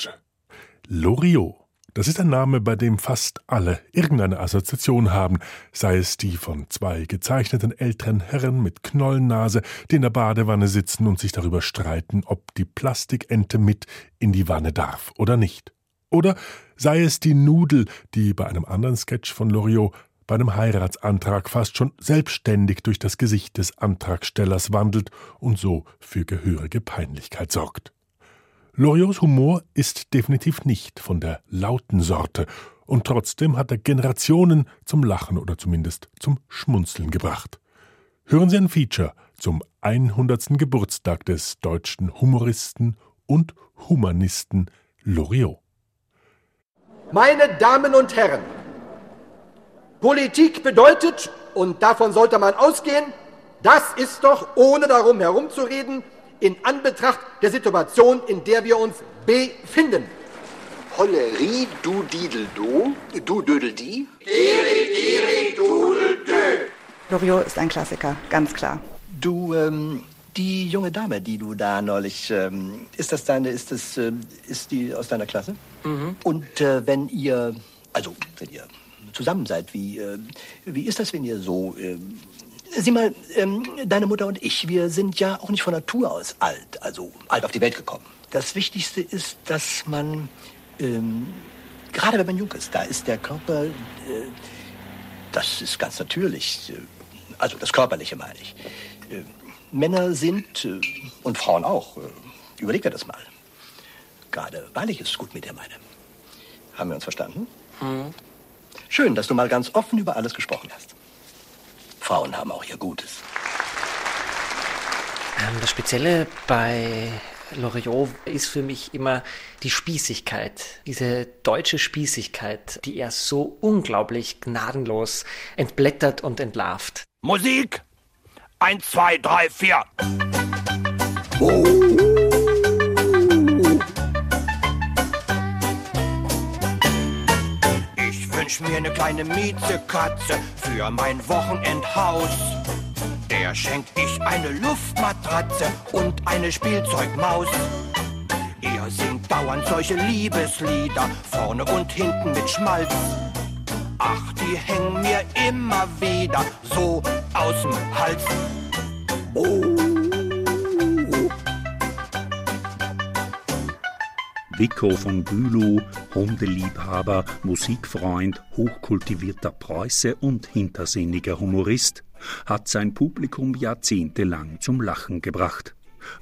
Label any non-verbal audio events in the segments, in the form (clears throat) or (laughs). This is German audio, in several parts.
Passage. Loriot. Das ist ein Name, bei dem fast alle irgendeine Assoziation haben, sei es die von zwei gezeichneten älteren Herren mit Knollennase, die in der Badewanne sitzen und sich darüber streiten, ob die Plastikente mit in die Wanne darf oder nicht. Oder sei es die Nudel, die bei einem anderen Sketch von Loriot bei einem Heiratsantrag fast schon selbstständig durch das Gesicht des Antragstellers wandelt und so für gehörige Peinlichkeit sorgt. Loriots Humor ist definitiv nicht von der lauten Sorte, und trotzdem hat er Generationen zum Lachen oder zumindest zum Schmunzeln gebracht. Hören Sie ein Feature zum 100. Geburtstag des deutschen Humoristen und Humanisten Loriot. Meine Damen und Herren, Politik bedeutet, und davon sollte man ausgehen, das ist doch, ohne darum herumzureden, in Anbetracht der Situation, in der wir uns befinden. Hollerie, du Didel, du, du Dödel, die? Diri, diri, dudel, dö. Loriot ist ein Klassiker, ganz klar. Du, ähm, die junge Dame, die du da neulich, ähm, ist das deine, ist das, äh, ist die aus deiner Klasse? Mhm. Und äh, wenn ihr, also wenn ihr zusammen seid, wie, äh, wie ist das, wenn ihr so, äh, sieh mal, ähm, deine Mutter und ich, wir sind ja auch nicht von Natur aus alt, also alt auf die Welt gekommen. Das Wichtigste ist, dass man, ähm, gerade wenn man jung ist, da ist der Körper, äh, das ist ganz natürlich, äh, also das Körperliche meine ich. Äh, Männer sind, äh, und Frauen auch, äh, überleg dir das mal. Gerade weil ich es gut mit dir meine. Haben wir uns verstanden? Mhm. Schön, dass du mal ganz offen über alles gesprochen hast. Frauen haben auch ihr Gutes. Ähm, das Spezielle bei Loriot ist für mich immer die Spießigkeit, diese deutsche Spießigkeit, die er so unglaublich gnadenlos entblättert und entlarvt. Musik! Eins, zwei, drei, vier. Oh. Wünsch mir ne kleine Miezekatze für mein Wochenendhaus. Der schenk ich eine Luftmatratze und eine Spielzeugmaus. Ihr singt dauernd solche Liebeslieder, vorne und hinten mit Schmalz. Ach, die hängen mir immer wieder so aus'm Hals. Oh. Vico von Bülow, Hundeliebhaber, Musikfreund, hochkultivierter Preuße und hintersinniger Humorist, hat sein Publikum jahrzehntelang zum Lachen gebracht.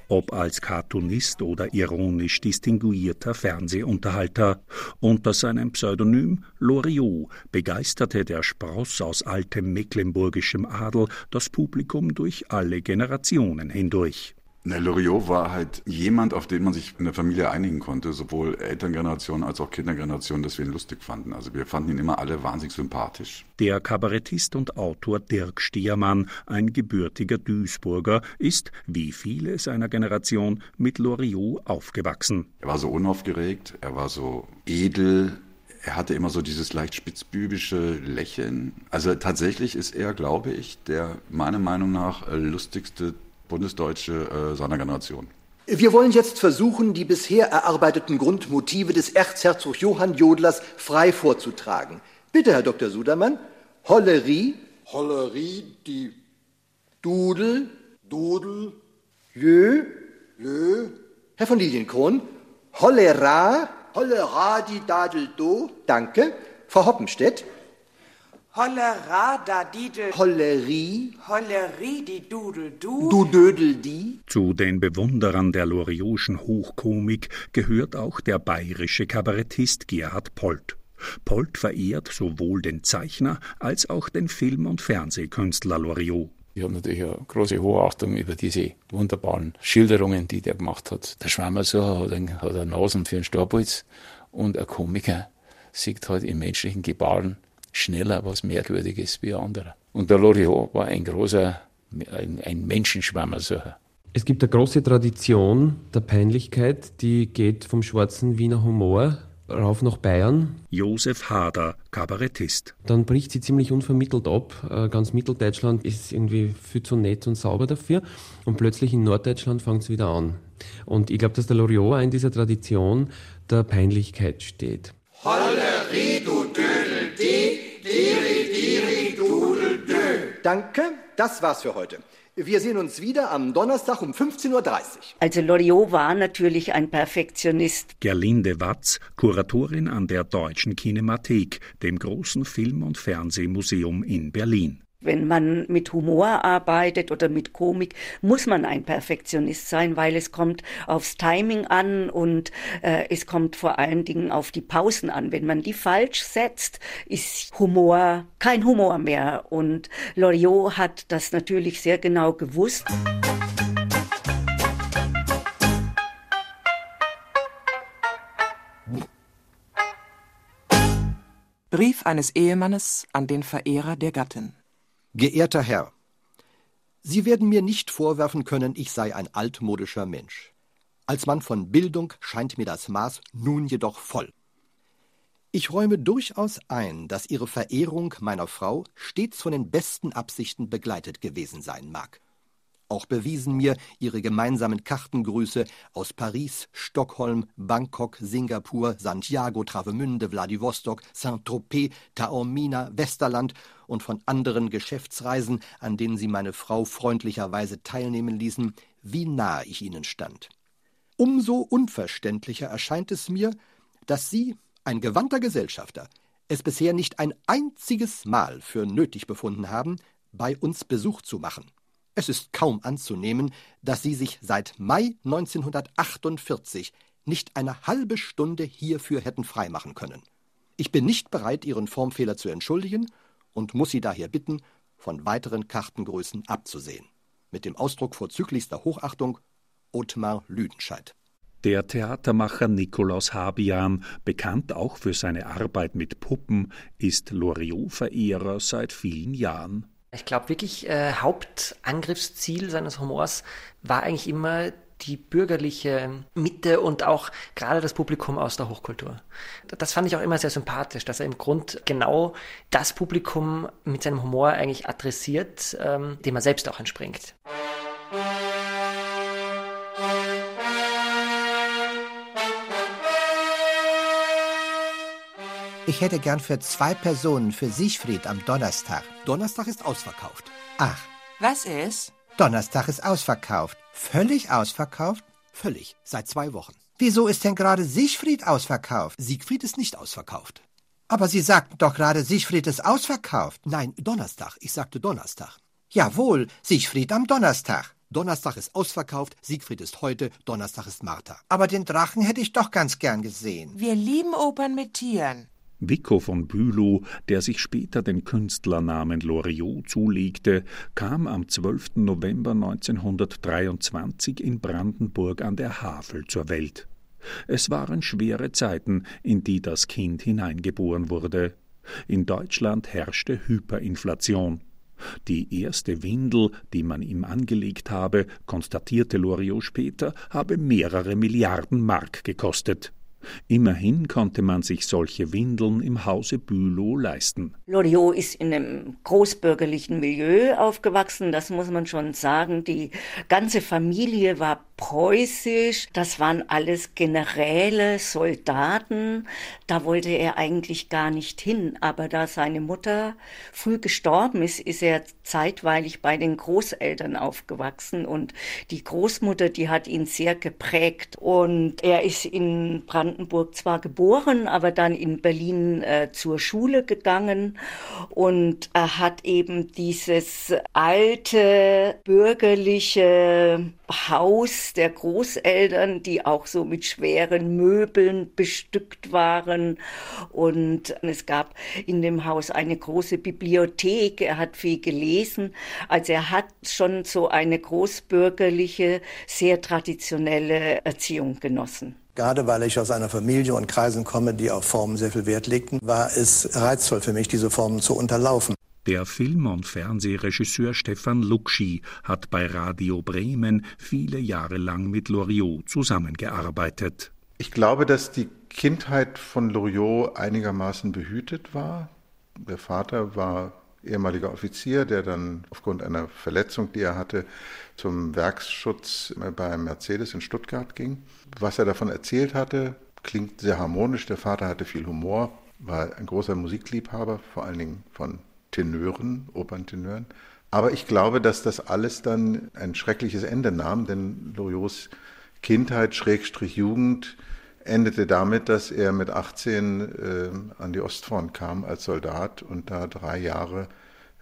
Ob als Cartoonist oder ironisch distinguierter Fernsehunterhalter, unter seinem Pseudonym Loriot begeisterte der Spross aus altem mecklenburgischem Adel das Publikum durch alle Generationen hindurch. Na, Loriot war halt jemand, auf den man sich in der Familie einigen konnte, sowohl Elterngeneration als auch Kindergeneration, dass wir ihn lustig fanden. Also wir fanden ihn immer alle wahnsinnig sympathisch. Der Kabarettist und Autor Dirk Steermann, ein gebürtiger Duisburger, ist, wie viele seiner Generation, mit Loriot aufgewachsen. Er war so unaufgeregt, er war so edel, er hatte immer so dieses leicht spitzbübische Lächeln. Also tatsächlich ist er, glaube ich, der meiner Meinung nach lustigste Bundesdeutsche äh, seiner Generation. Wir wollen jetzt versuchen, die bisher erarbeiteten Grundmotive des Erzherzog Johann Jodlers frei vorzutragen. Bitte, Herr Dr. Sudermann. Hollerie. Hollerie, die Dudel. Dudel. Lö. Lö. Herr von Lilienkron. Hollera. Hollera, die Dadel, do. Danke. Frau Hoppenstedt. Hollera da didel. Hollerie. Hollerie die dudel du. Du dödel die. Zu den Bewunderern der Loriotschen Hochkomik gehört auch der bayerische Kabarettist Gerhard Polt. Polt verehrt sowohl den Zeichner als auch den Film- und Fernsehkünstler Loriot. Ich habe natürlich eine große Hochachtung über diese wunderbaren Schilderungen, die der gemacht hat. Der Schwammersucher hat, einen, hat eine Nasen für einen Starbholz und ein Komiker sieht halt im menschlichen Gebaren schneller was Merkwürdiges wie andere. Und der Loriot war ein großer, ein, ein Menschenschwammersucher. Es gibt eine große Tradition der Peinlichkeit, die geht vom schwarzen Wiener Humor rauf nach Bayern. Josef Hader, Kabarettist. Dann bricht sie ziemlich unvermittelt ab. Äh, ganz Mitteldeutschland ist irgendwie viel zu nett und sauber dafür. Und plötzlich in Norddeutschland fängt es wieder an. Und ich glaube, dass der Loriot in dieser Tradition der Peinlichkeit steht. Holleri, du Danke, das war's für heute. Wir sehen uns wieder am Donnerstag um 15.30 Uhr. Also Loriot war natürlich ein Perfektionist. Gerlinde Watz, Kuratorin an der Deutschen Kinemathek, dem großen Film- und Fernsehmuseum in Berlin. Wenn man mit Humor arbeitet oder mit Komik, muss man ein Perfektionist sein, weil es kommt aufs Timing an und äh, es kommt vor allen Dingen auf die Pausen an. Wenn man die falsch setzt, ist Humor kein Humor mehr. Und Loriot hat das natürlich sehr genau gewusst. Brief eines Ehemannes an den Verehrer der Gattin. Geehrter Herr, Sie werden mir nicht vorwerfen können, ich sei ein altmodischer Mensch. Als Mann von Bildung scheint mir das Maß nun jedoch voll. Ich räume durchaus ein, dass Ihre Verehrung meiner Frau stets von den besten Absichten begleitet gewesen sein mag. Auch bewiesen mir ihre gemeinsamen Kartengrüße aus Paris, Stockholm, Bangkok, Singapur, Santiago, Travemünde, Wladiwostok, Saint-Tropez, Taormina, Westerland und von anderen Geschäftsreisen, an denen sie meine Frau freundlicherweise teilnehmen ließen, wie nahe ich ihnen stand. Umso unverständlicher erscheint es mir, dass Sie, ein gewandter Gesellschafter, es bisher nicht ein einziges Mal für nötig befunden haben, bei uns Besuch zu machen. Es ist kaum anzunehmen, dass Sie sich seit Mai 1948 nicht eine halbe Stunde hierfür hätten freimachen können. Ich bin nicht bereit, Ihren Formfehler zu entschuldigen und muss Sie daher bitten, von weiteren Kartengrößen abzusehen. Mit dem Ausdruck vorzüglichster Hochachtung Ottmar Lüdenscheid. Der Theatermacher Nikolaus Habian, bekannt auch für seine Arbeit mit Puppen, ist Loriot-Verehrer seit vielen Jahren. Ich glaube wirklich, äh, Hauptangriffsziel seines Humors war eigentlich immer die bürgerliche Mitte und auch gerade das Publikum aus der Hochkultur. Das fand ich auch immer sehr sympathisch, dass er im Grund genau das Publikum mit seinem Humor eigentlich adressiert, ähm, dem er selbst auch entspringt. Ich hätte gern für zwei Personen für Siegfried am Donnerstag. Donnerstag ist ausverkauft. Ach, Was ist? Donnerstag ist ausverkauft. Völlig ausverkauft? Völlig. Seit zwei Wochen. Wieso ist denn gerade Siegfried ausverkauft? Siegfried ist nicht ausverkauft. Aber Sie sagten doch gerade, Siegfried ist ausverkauft. Nein, Donnerstag. Ich sagte Donnerstag. Jawohl, Siegfried am Donnerstag. Donnerstag ist ausverkauft, Siegfried ist heute, Donnerstag ist Martha. Aber den Drachen hätte ich doch ganz gern gesehen. Wir lieben Opern mit Tieren. Vico von Bülow, der sich später den Künstlernamen Loriot zulegte, kam am 12. November 1923 in Brandenburg an der Havel zur Welt. Es waren schwere Zeiten, in die das Kind hineingeboren wurde. In Deutschland herrschte Hyperinflation. Die erste Windel, die man ihm angelegt habe, konstatierte Loriot später, habe mehrere Milliarden Mark gekostet. Immerhin konnte man sich solche Windeln im Hause Bülow leisten. Loriot ist in einem großbürgerlichen Milieu aufgewachsen, das muss man schon sagen. Die ganze Familie war preußisch, das waren alles Generäle, Soldaten. Da wollte er eigentlich gar nicht hin, aber da seine Mutter früh gestorben ist, ist er zeitweilig bei den Großeltern aufgewachsen und die Großmutter, die hat ihn sehr geprägt und er ist in Brandenburg zwar geboren, aber dann in Berlin äh, zur Schule gegangen und er hat eben dieses alte bürgerliche Haus der Großeltern, die auch so mit schweren Möbeln bestückt waren. Und es gab in dem Haus eine große Bibliothek. Er hat viel gelesen. Also er hat schon so eine großbürgerliche, sehr traditionelle Erziehung genossen. Gerade weil ich aus einer Familie und Kreisen komme, die auf Formen sehr viel Wert legten, war es reizvoll für mich, diese Formen zu unterlaufen. Der Film- und Fernsehregisseur Stefan Luxi hat bei Radio Bremen viele Jahre lang mit Loriot zusammengearbeitet. Ich glaube, dass die Kindheit von Loriot einigermaßen behütet war. Der Vater war ehemaliger Offizier, der dann aufgrund einer Verletzung, die er hatte, zum Werksschutz bei Mercedes in Stuttgart ging. Was er davon erzählt hatte, klingt sehr harmonisch. Der Vater hatte viel Humor, war ein großer Musikliebhaber, vor allen Dingen von Tenören, Operntenören. Aber ich glaube, dass das alles dann ein schreckliches Ende nahm, denn Loriots Kindheit, Schrägstrich Jugend, endete damit, dass er mit 18 äh, an die Ostfront kam als Soldat und da drei Jahre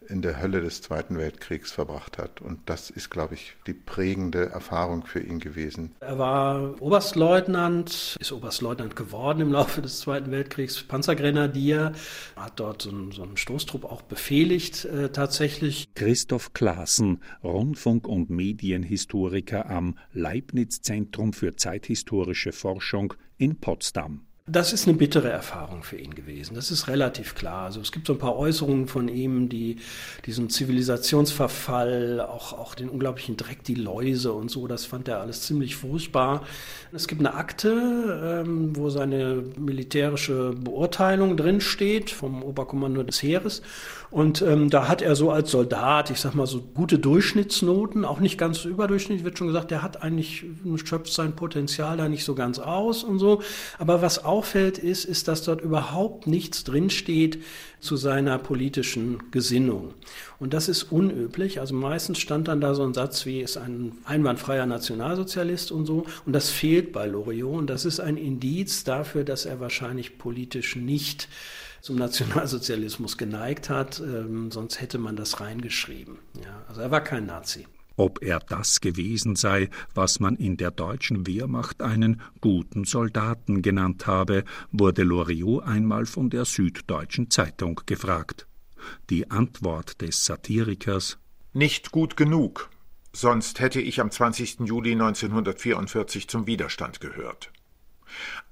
in der Hölle des Zweiten Weltkriegs verbracht hat. Und das ist, glaube ich, die prägende Erfahrung für ihn gewesen. Er war Oberstleutnant, ist Oberstleutnant geworden im Laufe des Zweiten Weltkriegs, Panzergrenadier, hat dort so einen, so einen Stoßtrupp auch befehligt äh, tatsächlich. Christoph Klaassen, Rundfunk- und Medienhistoriker am Leibniz-Zentrum für zeithistorische Forschung in Potsdam. Das ist eine bittere Erfahrung für ihn gewesen. Das ist relativ klar. Also es gibt so ein paar Äußerungen von ihm, die diesen Zivilisationsverfall, auch, auch den unglaublichen Dreck, die Läuse und so, das fand er alles ziemlich furchtbar. Es gibt eine Akte, ähm, wo seine militärische Beurteilung drinsteht vom Oberkommando des Heeres. Und ähm, da hat er so als Soldat, ich sag mal so gute Durchschnittsnoten, auch nicht ganz so überdurchschnittlich, wird schon gesagt, der hat eigentlich, schöpft sein Potenzial da nicht so ganz aus und so. Aber was auffällt ist, ist, dass dort überhaupt nichts drinsteht zu seiner politischen Gesinnung. Und das ist unüblich. Also meistens stand dann da so ein Satz wie, ist ein einwandfreier Nationalsozialist und so. Und das fehlt bei Loriot. Und das ist ein Indiz dafür, dass er wahrscheinlich politisch nicht zum Nationalsozialismus geneigt hat, ähm, sonst hätte man das reingeschrieben. Ja, also er war kein Nazi. Ob er das gewesen sei, was man in der deutschen Wehrmacht einen guten Soldaten genannt habe, wurde Loriot einmal von der Süddeutschen Zeitung gefragt. Die Antwort des Satirikers Nicht gut genug, sonst hätte ich am 20. Juli 1944 zum Widerstand gehört.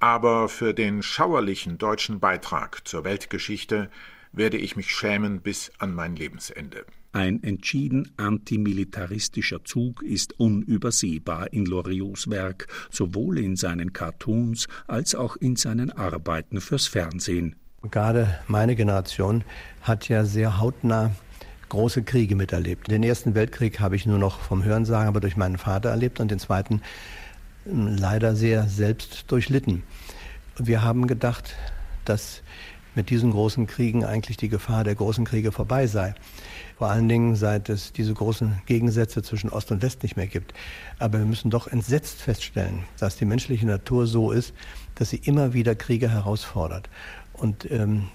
Aber für den schauerlichen deutschen Beitrag zur Weltgeschichte werde ich mich schämen bis an mein Lebensende. Ein entschieden antimilitaristischer Zug ist unübersehbar in Loriots Werk, sowohl in seinen Cartoons als auch in seinen Arbeiten fürs Fernsehen. Gerade meine Generation hat ja sehr hautnah große Kriege miterlebt. Den Ersten Weltkrieg habe ich nur noch vom Hörensagen, aber durch meinen Vater erlebt und den Zweiten leider sehr selbst durchlitten. Wir haben gedacht, dass mit diesen großen Kriegen eigentlich die Gefahr der großen Kriege vorbei sei. Vor allen Dingen, seit es diese großen Gegensätze zwischen Ost und West nicht mehr gibt. Aber wir müssen doch entsetzt feststellen, dass die menschliche Natur so ist, dass sie immer wieder Kriege herausfordert. Und ähm,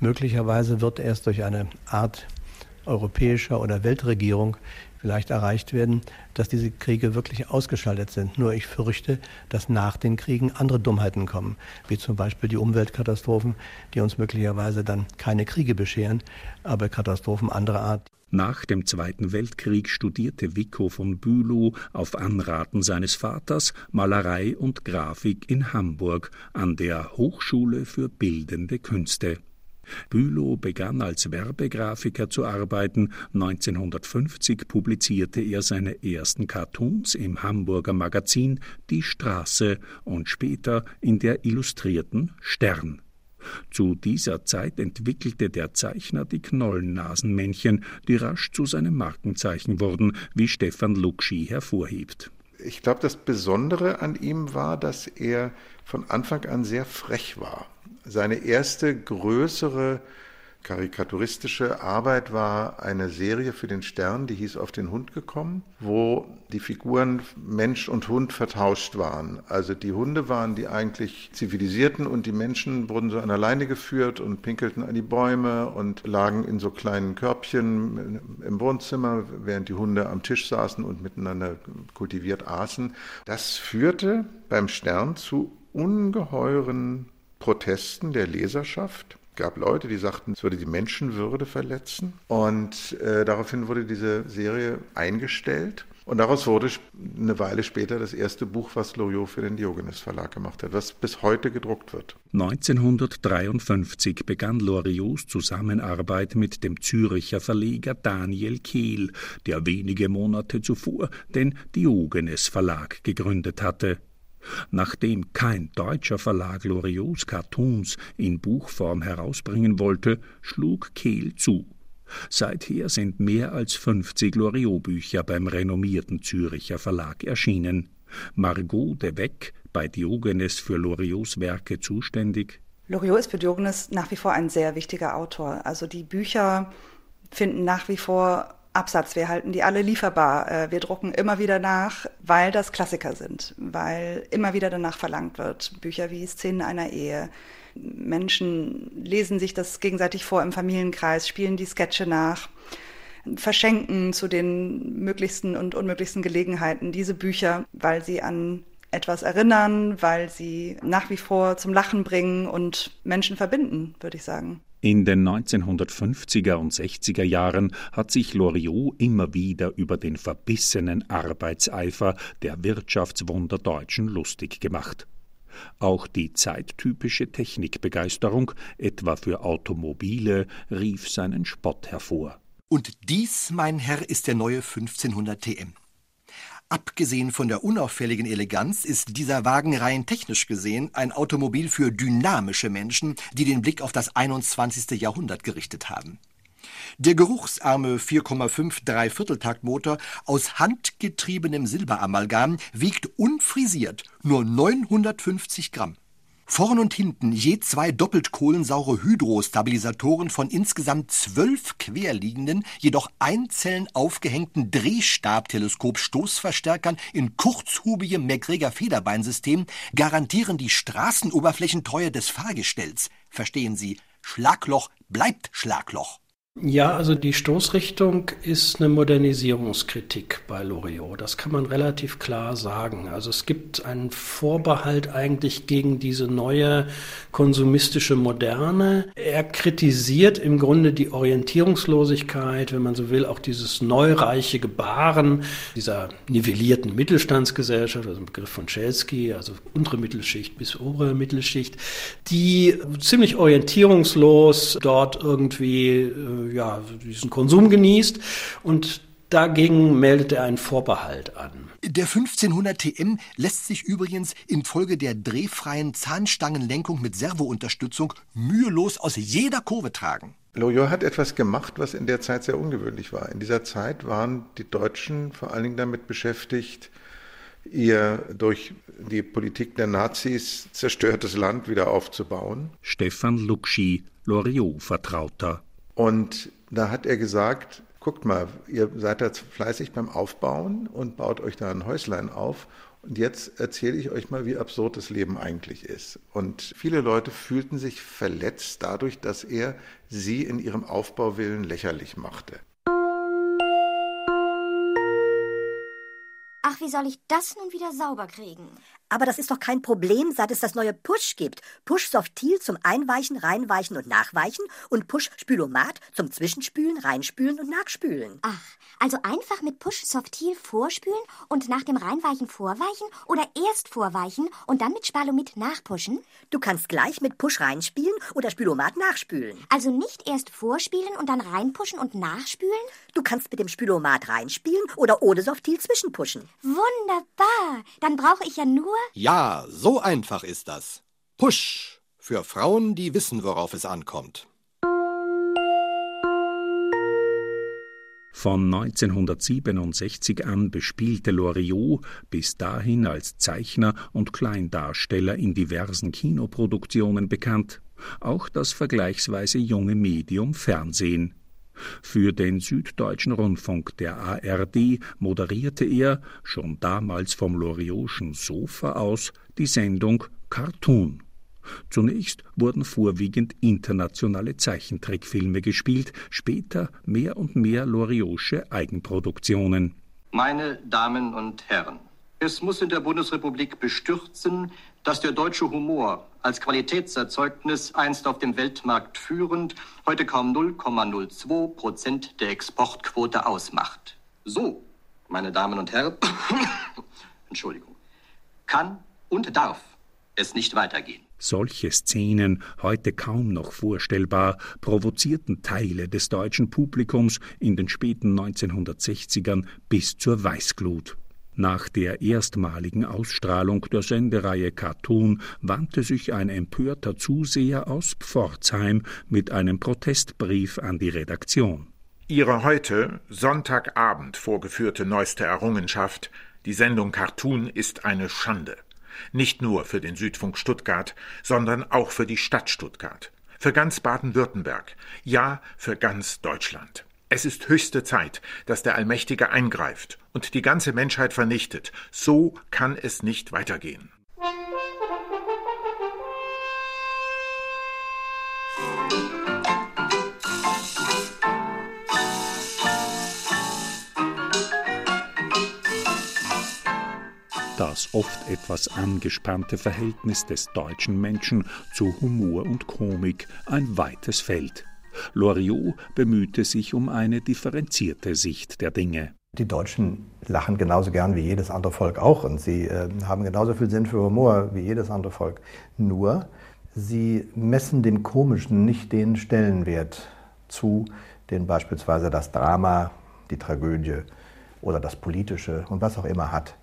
möglicherweise wird erst durch eine Art europäischer oder Weltregierung vielleicht erreicht werden, dass diese Kriege wirklich ausgeschaltet sind. Nur ich fürchte, dass nach den Kriegen andere Dummheiten kommen, wie zum Beispiel die Umweltkatastrophen, die uns möglicherweise dann keine Kriege bescheren, aber Katastrophen anderer Art. Nach dem Zweiten Weltkrieg studierte Vico von Bülow auf Anraten seines Vaters Malerei und Grafik in Hamburg an der Hochschule für Bildende Künste. Bülow begann als Werbegrafiker zu arbeiten. 1950 publizierte er seine ersten Cartoons im Hamburger Magazin Die Straße und später in der Illustrierten Stern. Zu dieser Zeit entwickelte der Zeichner die Knollennasenmännchen, die rasch zu seinem Markenzeichen wurden, wie Stefan Luxi hervorhebt. Ich glaube, das Besondere an ihm war, dass er von Anfang an sehr frech war. Seine erste größere karikaturistische Arbeit war eine Serie für den Stern, die hieß Auf den Hund gekommen, wo die Figuren Mensch und Hund vertauscht waren. Also die Hunde waren die eigentlich zivilisierten und die Menschen wurden so an der Leine geführt und pinkelten an die Bäume und lagen in so kleinen Körbchen im Wohnzimmer, während die Hunde am Tisch saßen und miteinander kultiviert aßen. Das führte beim Stern zu ungeheuren Protesten der Leserschaft. Es gab Leute, die sagten, es würde die Menschenwürde verletzen. Und äh, daraufhin wurde diese Serie eingestellt. Und daraus wurde eine Weile später das erste Buch, was Loriot für den Diogenes Verlag gemacht hat, was bis heute gedruckt wird. 1953 begann Loriots Zusammenarbeit mit dem Züricher Verleger Daniel Kehl, der wenige Monate zuvor den Diogenes Verlag gegründet hatte. Nachdem kein deutscher Verlag Loriots Cartoons in Buchform herausbringen wollte, schlug Kehl zu. Seither sind mehr als 50 Loriot-Bücher beim renommierten Züricher Verlag erschienen. Margot de Weck, bei Diogenes für Loriots Werke zuständig. Loriot ist für Diogenes nach wie vor ein sehr wichtiger Autor. Also die Bücher finden nach wie vor Absatz. Wir halten die alle lieferbar. Äh, wir drucken immer wieder nach, weil das Klassiker sind, weil immer wieder danach verlangt wird. Bücher wie Szenen einer Ehe. Menschen lesen sich das gegenseitig vor im Familienkreis, spielen die Sketche nach, verschenken zu den möglichsten und unmöglichsten Gelegenheiten diese Bücher, weil sie an etwas erinnern, weil sie nach wie vor zum Lachen bringen und Menschen verbinden, würde ich sagen. In den 1950er und 60er Jahren hat sich Loriot immer wieder über den verbissenen Arbeitseifer der Wirtschaftswunderdeutschen lustig gemacht. Auch die zeittypische Technikbegeisterung, etwa für Automobile, rief seinen Spott hervor. Und dies, mein Herr, ist der neue 1500 TM. Abgesehen von der unauffälligen Eleganz ist dieser Wagen rein technisch gesehen ein Automobil für dynamische Menschen, die den Blick auf das 21. Jahrhundert gerichtet haben. Der geruchsarme 4,5 Dreivierteltaktmotor aus handgetriebenem Silberamalgam wiegt unfrisiert nur 950 Gramm. Vorn und hinten je zwei doppelt kohlensaure Hydrostabilisatoren von insgesamt zwölf querliegenden, jedoch einzeln aufgehängten Drehstabteleskop-Stoßverstärkern in kurzhubigem McGregor-Federbeinsystem garantieren die Straßenoberflächentreue des Fahrgestells. Verstehen Sie, Schlagloch bleibt Schlagloch. Ja, also die Stoßrichtung ist eine Modernisierungskritik bei Loriot. Das kann man relativ klar sagen. Also es gibt einen Vorbehalt eigentlich gegen diese neue konsumistische Moderne. Er kritisiert im Grunde die Orientierungslosigkeit, wenn man so will, auch dieses neureiche Gebaren dieser nivellierten Mittelstandsgesellschaft, also ein Begriff von Schelsky, also untere Mittelschicht bis obere Mittelschicht, die ziemlich orientierungslos dort irgendwie äh, ja, diesen Konsum genießt und Dagegen meldet er einen Vorbehalt an. Der 1500 TM lässt sich übrigens infolge der drehfreien Zahnstangenlenkung mit Servounterstützung mühelos aus jeder Kurve tragen. Loyot hat etwas gemacht, was in der Zeit sehr ungewöhnlich war. In dieser Zeit waren die Deutschen vor allen Dingen damit beschäftigt, ihr durch die Politik der Nazis zerstörtes Land wieder aufzubauen. Stefan Luxi, Loriot-Vertrauter. Und da hat er gesagt, guckt mal, ihr seid da fleißig beim Aufbauen und baut euch da ein Häuslein auf. Und jetzt erzähle ich euch mal, wie absurd das Leben eigentlich ist. Und viele Leute fühlten sich verletzt dadurch, dass er sie in ihrem Aufbauwillen lächerlich machte. Ach, wie soll ich das nun wieder sauber kriegen? Aber das ist doch kein Problem, seit es das neue Push gibt. Push Softil zum Einweichen, Reinweichen und Nachweichen und Push Spülomat zum Zwischenspülen, Reinspülen und Nachspülen. Ach, also einfach mit Push Softil vorspülen und nach dem Reinweichen vorweichen oder erst vorweichen und dann mit Spalomit nachpushen? Du kannst gleich mit Push reinspielen oder Spülomat nachspülen. Also nicht erst vorspielen und dann reinpushen und nachspülen? Du kannst mit dem Spülomat reinspielen oder ohne Softil zwischenpushen. Wunderbar. Dann brauche ich ja nur ja, so einfach ist das. Push für Frauen, die wissen, worauf es ankommt. Von 1967 an bespielte Loriot, bis dahin als Zeichner und Kleindarsteller in diversen Kinoproduktionen bekannt, auch das vergleichsweise junge Medium Fernsehen. Für den Süddeutschen Rundfunk der ARD moderierte er, schon damals vom Loriotschen Sofa aus, die Sendung Cartoon. Zunächst wurden vorwiegend internationale Zeichentrickfilme gespielt, später mehr und mehr Loriotsche Eigenproduktionen. Meine Damen und Herren, es muss in der Bundesrepublik bestürzen, dass der deutsche Humor als Qualitätserzeugnis einst auf dem Weltmarkt führend, heute kaum 0,02 Prozent der Exportquote ausmacht. So, meine Damen und Herren, (coughs) Entschuldigung, kann und darf es nicht weitergehen. Solche Szenen, heute kaum noch vorstellbar, provozierten Teile des deutschen Publikums in den späten 1960ern bis zur Weißglut. Nach der erstmaligen Ausstrahlung der Sendereihe Cartoon wandte sich ein empörter Zuseher aus Pforzheim mit einem Protestbrief an die Redaktion. Ihre heute, Sonntagabend, vorgeführte neueste Errungenschaft, die Sendung Cartoon, ist eine Schande. Nicht nur für den Südfunk Stuttgart, sondern auch für die Stadt Stuttgart, für ganz Baden-Württemberg, ja für ganz Deutschland. Es ist höchste Zeit, dass der Allmächtige eingreift und die ganze Menschheit vernichtet. So kann es nicht weitergehen. Das oft etwas angespannte Verhältnis des deutschen Menschen zu Humor und Komik ein weites Feld. Loriot bemühte sich um eine differenzierte Sicht der Dinge. Die Deutschen lachen genauso gern wie jedes andere Volk auch und sie äh, haben genauso viel Sinn für Humor wie jedes andere Volk. Nur, sie messen dem Komischen nicht den Stellenwert zu, den beispielsweise das Drama, die Tragödie oder das Politische und was auch immer hat.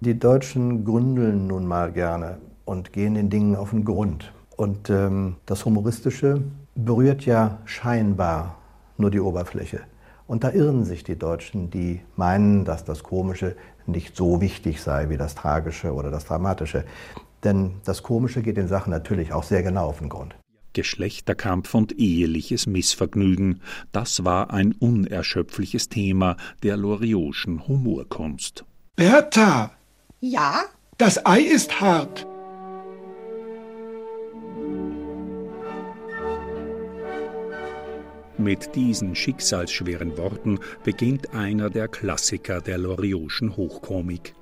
Die Deutschen gründeln nun mal gerne und gehen den Dingen auf den Grund. Und ähm, das Humoristische berührt ja scheinbar nur die Oberfläche. Und da irren sich die Deutschen, die meinen, dass das Komische nicht so wichtig sei wie das Tragische oder das Dramatische. Denn das Komische geht den Sachen natürlich auch sehr genau auf den Grund. Geschlechterkampf und eheliches Missvergnügen, das war ein unerschöpfliches Thema der Loriotschen Humorkunst. Bertha, ja? Das Ei ist hart. Mit diesen schicksalsschweren Worten beginnt einer der Klassiker der Loriotschen Hochkomik.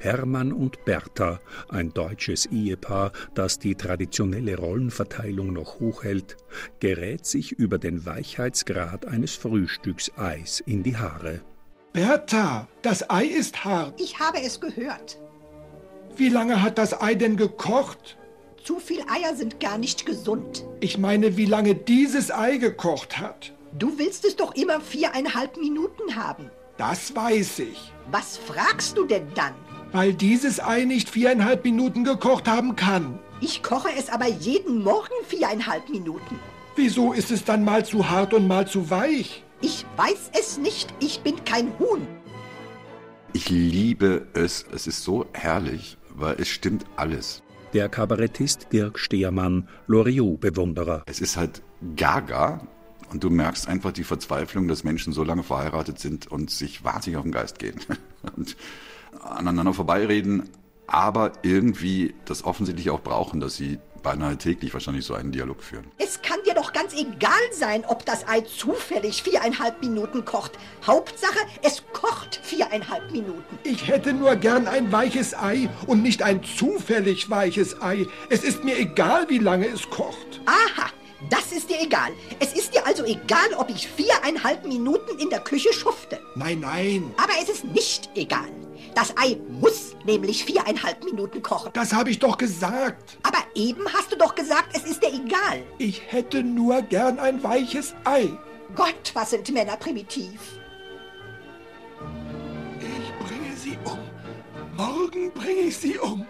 Hermann und Bertha, ein deutsches Ehepaar, das die traditionelle Rollenverteilung noch hochhält, gerät sich über den Weichheitsgrad eines Frühstückseis in die Haare. Bertha, das Ei ist hart. Ich habe es gehört. Wie lange hat das Ei denn gekocht? Zu viel Eier sind gar nicht gesund. Ich meine, wie lange dieses Ei gekocht hat. Du willst es doch immer viereinhalb Minuten haben. Das weiß ich. Was fragst du denn dann? Weil dieses Ei nicht viereinhalb Minuten gekocht haben kann. Ich koche es aber jeden Morgen viereinhalb Minuten. Wieso ist es dann mal zu hart und mal zu weich? Ich weiß es nicht, ich bin kein Huhn. Ich liebe es, es ist so herrlich, weil es stimmt alles. Der Kabarettist Dirk Steermann, Loriot-Bewunderer. Es ist halt gaga und du merkst einfach die Verzweiflung, dass Menschen so lange verheiratet sind und sich wahnsinnig auf den Geist gehen (laughs) und aneinander vorbeireden, aber irgendwie das offensichtlich auch brauchen, dass sie beinahe täglich wahrscheinlich so einen Dialog führen. Es kann dir doch ganz egal sein, ob das Ei zufällig viereinhalb Minuten kocht. Hauptsache, es kocht viereinhalb Minuten. Ich hätte nur gern ein weiches Ei und nicht ein zufällig weiches Ei. Es ist mir egal, wie lange es kocht. Aha, das ist dir egal. Es ist dir also egal, ob ich viereinhalb Minuten in der Küche schufte. Nein, nein. Aber es ist nicht egal. Das Ei muss nämlich viereinhalb Minuten kochen. Das habe ich doch gesagt. Aber eben hast du doch gesagt, es ist dir egal. Ich hätte nur gern ein weiches Ei. Gott, was sind Männer primitiv. Ich bringe sie um. Morgen bringe ich sie um.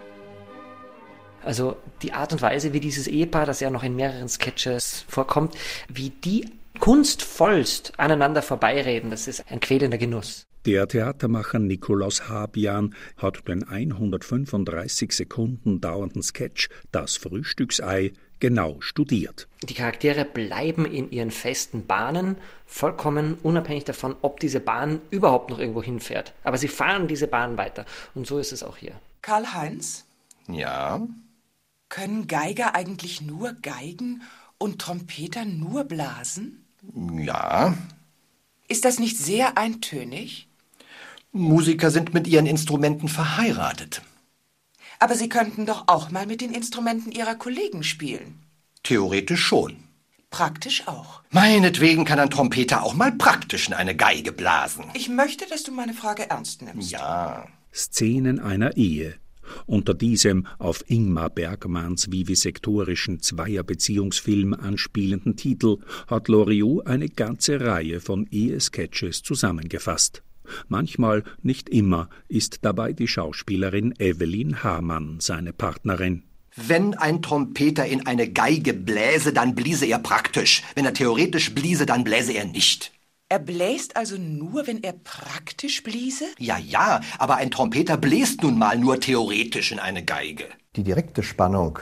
Also die Art und Weise, wie dieses Ehepaar, das ja noch in mehreren Sketches vorkommt, wie die kunstvollst aneinander vorbeireden, das ist ein quälender Genuss. Der Theatermacher Nikolaus Habian hat den 135 Sekunden dauernden Sketch Das Frühstücksei genau studiert. Die Charaktere bleiben in ihren festen Bahnen, vollkommen unabhängig davon, ob diese Bahn überhaupt noch irgendwo hinfährt. Aber sie fahren diese Bahn weiter. Und so ist es auch hier. Karl-Heinz? Ja? Können Geiger eigentlich nur geigen und Trompeter nur blasen? Ja. Ist das nicht sehr eintönig? Musiker sind mit ihren Instrumenten verheiratet. Aber sie könnten doch auch mal mit den Instrumenten ihrer Kollegen spielen. Theoretisch schon. Praktisch auch. Meinetwegen kann ein Trompeter auch mal praktisch in eine Geige blasen. Ich möchte, dass du meine Frage ernst nimmst. Ja. Szenen einer Ehe. Unter diesem auf Ingmar Bergmanns vivisektorischen Zweierbeziehungsfilm anspielenden Titel hat Loriot eine ganze Reihe von Ehesketches zusammengefasst. Manchmal, nicht immer, ist dabei die Schauspielerin Evelyn Hamann seine Partnerin. Wenn ein Trompeter in eine Geige bläse, dann bliese er praktisch. Wenn er theoretisch bliese, dann bläse er nicht. Er bläst also nur, wenn er praktisch bliese? Ja, ja, aber ein Trompeter bläst nun mal nur theoretisch in eine Geige. Die direkte Spannung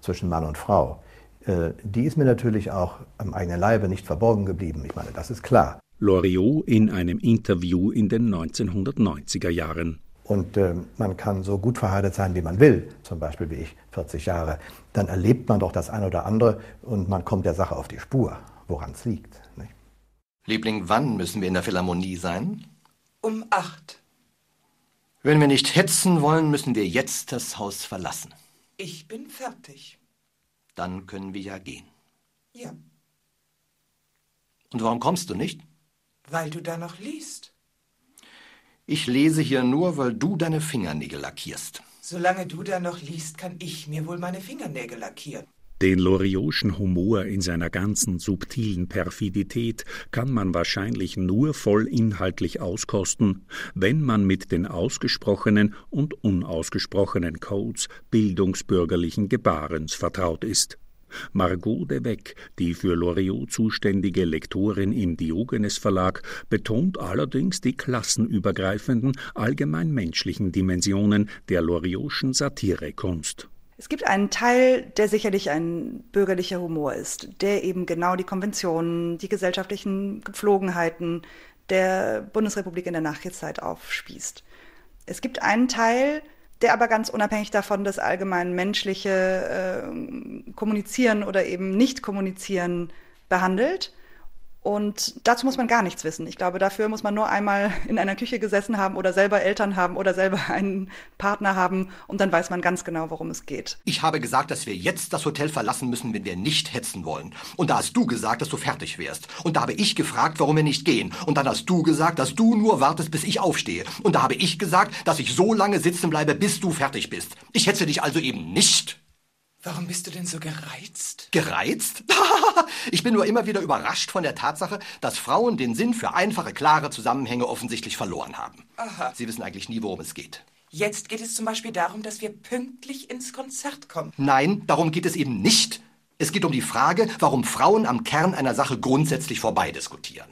zwischen Mann und Frau, äh, die ist mir natürlich auch am eigenen Leibe nicht verborgen geblieben. Ich meine, das ist klar. Loriot in einem Interview in den 1990er Jahren. Und äh, man kann so gut verheiratet sein, wie man will, zum Beispiel wie ich, 40 Jahre. Dann erlebt man doch das eine oder andere und man kommt der Sache auf die Spur, woran es liegt. Liebling, wann müssen wir in der Philharmonie sein? Um acht. Wenn wir nicht hetzen wollen, müssen wir jetzt das Haus verlassen. Ich bin fertig. Dann können wir ja gehen. Ja. Und warum kommst du nicht? Weil du da noch liest. Ich lese hier nur, weil du deine Fingernägel lackierst. Solange du da noch liest, kann ich mir wohl meine Fingernägel lackieren. Den Loriotschen Humor in seiner ganzen subtilen Perfidität kann man wahrscheinlich nur voll inhaltlich auskosten, wenn man mit den ausgesprochenen und unausgesprochenen Codes bildungsbürgerlichen Gebarens vertraut ist. Margot de Weck, die für Loriot zuständige Lektorin im Diogenes Verlag, betont allerdings die klassenübergreifenden, allgemein menschlichen Dimensionen der Loriotschen Satirekunst. Es gibt einen Teil, der sicherlich ein bürgerlicher Humor ist, der eben genau die Konventionen, die gesellschaftlichen Gepflogenheiten der Bundesrepublik in der Nachkriegszeit aufspießt. Es gibt einen Teil, der aber ganz unabhängig davon das allgemein menschliche äh, Kommunizieren oder eben nicht kommunizieren behandelt und dazu muss man gar nichts wissen. Ich glaube, dafür muss man nur einmal in einer Küche gesessen haben oder selber Eltern haben oder selber (laughs) einen Partner haben und dann weiß man ganz genau, worum es geht. Ich habe gesagt, dass wir jetzt das Hotel verlassen müssen, wenn wir nicht hetzen wollen. Und da hast du gesagt, dass du fertig wärst. Und da habe ich gefragt, warum wir nicht gehen. Und dann hast du gesagt, dass du nur wartest, bis ich aufstehe. Und da habe ich gesagt, dass ich so lange sitzen bleibe, bis du fertig bist. Ich hetze dich also eben nicht. Warum bist du denn so gereizt? Gereizt? (laughs) ich bin nur immer wieder überrascht von der Tatsache, dass Frauen den Sinn für einfache, klare Zusammenhänge offensichtlich verloren haben. Aha. Sie wissen eigentlich nie, worum es geht. Jetzt geht es zum Beispiel darum, dass wir pünktlich ins Konzert kommen. Nein, darum geht es eben nicht. Es geht um die Frage, warum Frauen am Kern einer Sache grundsätzlich vorbeidiskutieren.